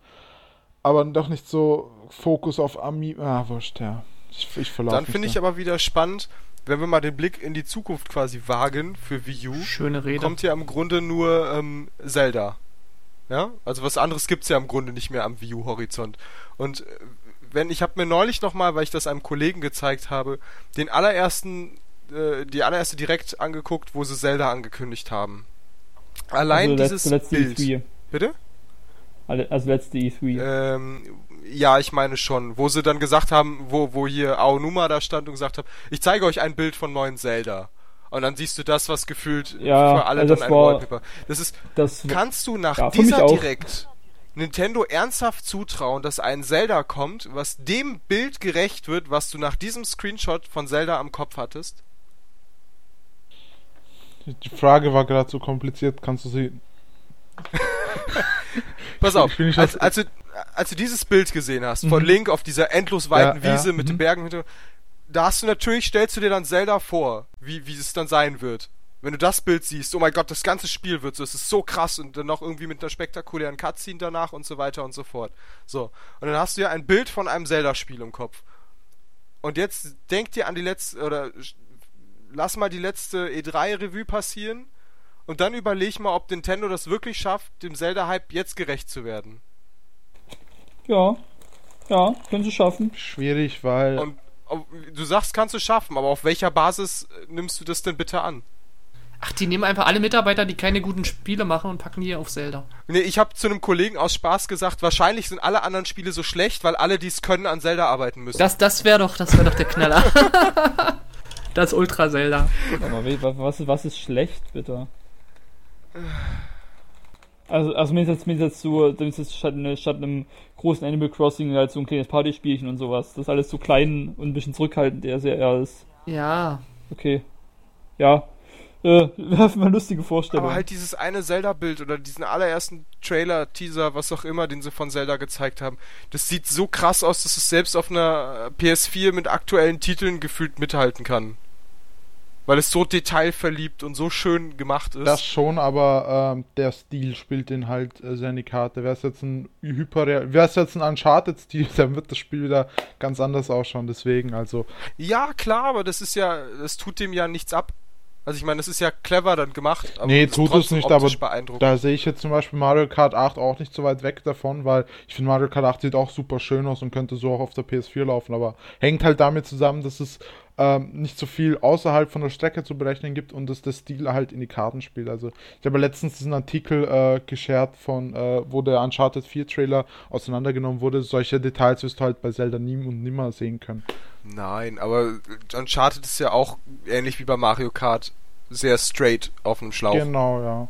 aber doch nicht so Fokus auf Amiibo. Ah, wurscht, ja. Ich, ich Dann finde ich aber wieder spannend, wenn wir mal den Blick in die Zukunft quasi wagen für Wii U. Schöne Rede. Kommt ja im Grunde nur ähm, Zelda. Ja, also was anderes gibt es ja im Grunde nicht mehr am Wii U-Horizont. Und äh, wenn ich habe mir neulich nochmal, weil ich das einem Kollegen gezeigt habe, den allerersten, äh, die allererste direkt angeguckt, wo sie Zelda angekündigt haben. Allein also dieses letzte, Bild. Wii. Bitte? Also letzte E3. Ähm, ja, ich meine schon. Wo sie dann gesagt haben, wo, wo hier Aonuma da stand und gesagt hat, ich zeige euch ein Bild von neuen Zelda. Und dann siehst du das, was gefühlt ja, für alle also dann das ein war, Wallpaper. Das ist, das, kannst du nach ja, dieser direkt Nintendo ernsthaft zutrauen, dass ein Zelda kommt, was dem Bild gerecht wird, was du nach diesem Screenshot von Zelda am Kopf hattest? Die Frage war gerade so kompliziert, kannst du sie. Pass auf, als, als, du, als du dieses Bild gesehen hast, von Link auf dieser endlos weiten Ja, ja, Wiese mit den mhm. Bergen, da hast du natürlich, stellst du dir dann Zelda vor, wie, wie es dann sein wird. Wenn du das Bild siehst, oh mein Gott, das ganze Spiel wird so, es ist so krass und dann noch irgendwie mit einer spektakulären Cutscene danach und so weiter und so fort. So. Und dann hast du ja ein Bild von einem Zelda-Spiel im Kopf. Und jetzt denk dir an die letzte, oder lass mal die letzte E3-Revue passieren und dann überleg mal, ob Nintendo das wirklich schafft, dem Zelda-Hype jetzt gerecht zu werden. ja, ja, können sie schaffen. Schwierig, weil. Und du sagst, kannst du schaffen, aber auf welcher Basis äh, nimmst du das denn bitte an? Ach, die nehmen einfach alle Mitarbeiter, die keine guten Spiele machen und packen die auf Zelda. Nee, ich habe zu einem Kollegen aus Spaß gesagt, wahrscheinlich sind alle anderen Spiele so schlecht, weil alle, die es können, an Zelda arbeiten müssen. Das, das wäre doch, das wäre doch der Knaller. das Ultra Zelda. Aber we- wa- was, was ist schlecht, bitte? Also, also mir ist jetzt, mir ist jetzt so, mir ist jetzt statt, ne- statt einem großen Animal Crossing halt so ein kleines Partyspielchen und sowas. Das ist alles so klein und ein bisschen zurückhaltend, der sehr eher ist. Ja. Okay. Ja. Äh, werfen wir lustige Vorstellungen. aber halt dieses eine Zelda-Bild oder diesen allerersten Trailer, Teaser, was auch immer, den sie von Zelda gezeigt haben, das sieht so krass aus, dass es selbst auf einer äh, PS4 mit aktuellen Titeln gefühlt mithalten kann. Weil es so detailverliebt und so schön gemacht ist. Das schon, aber ähm, der Stil spielt den halt äh, sehr in die Karte. Wäre es jetzt ein Hyperreal, wäre es jetzt ein Uncharted-Stil, dann wird das Spiel wieder ganz anders ausschauen. Deswegen, also Ja, klar, aber das ist ja, das tut dem ja nichts ab. Also ich meine, das ist ja clever dann gemacht. Aber Nee, tut es nicht, aber da sehe ich jetzt zum Beispiel Mario Kart 8 auch nicht so weit weg davon, weil ich finde Mario Kart 8 sieht auch super schön aus und könnte so auch auf der PS4 laufen, aber hängt halt damit zusammen, dass es ähm, nicht so viel außerhalb von der Strecke zu berechnen gibt und dass der Stil halt in die Karten spielt. Also ich habe letztens diesen Artikel äh, geshared von, äh, wo der Uncharted 4 Trailer auseinandergenommen wurde. Solche Details wirst du halt bei Zelda nie und nimmer sehen können. Nein, aber Uncharted ist ja auch ähnlich wie bei Mario Kart sehr straight auf einem Schlauch. Genau, ja.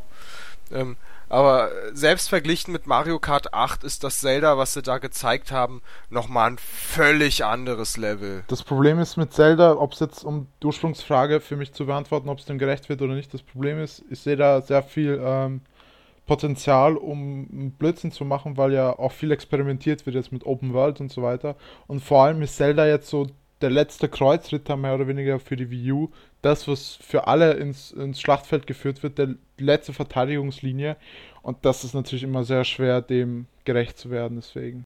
Ähm, aber selbst verglichen mit Mario Kart 8 ist das Zelda, was sie da gezeigt haben, nochmal ein völlig anderes Level. Das Problem ist mit Zelda, ob es jetzt, um die Ursprungsfrage für mich zu beantworten, ob es dem gerecht wird oder nicht, das Problem ist, ich sehe da sehr viel ähm, Potenzial, um Blödsinn zu machen, weil ja auch viel experimentiert wird jetzt mit Open World und so weiter. Und vor allem ist Zelda jetzt so der letzte Kreuzritter mehr oder weniger für die Wii U. Das, was für alle ins, ins Schlachtfeld geführt wird, der, letzte Verteidigungslinie. Und das ist natürlich immer sehr schwer, dem gerecht zu werden, deswegen.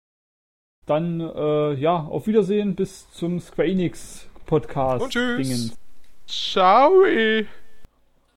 Dann, äh, ja, auf Wiedersehen bis zum Square Enix Podcast. Und tschüss. Dingens. Ciao!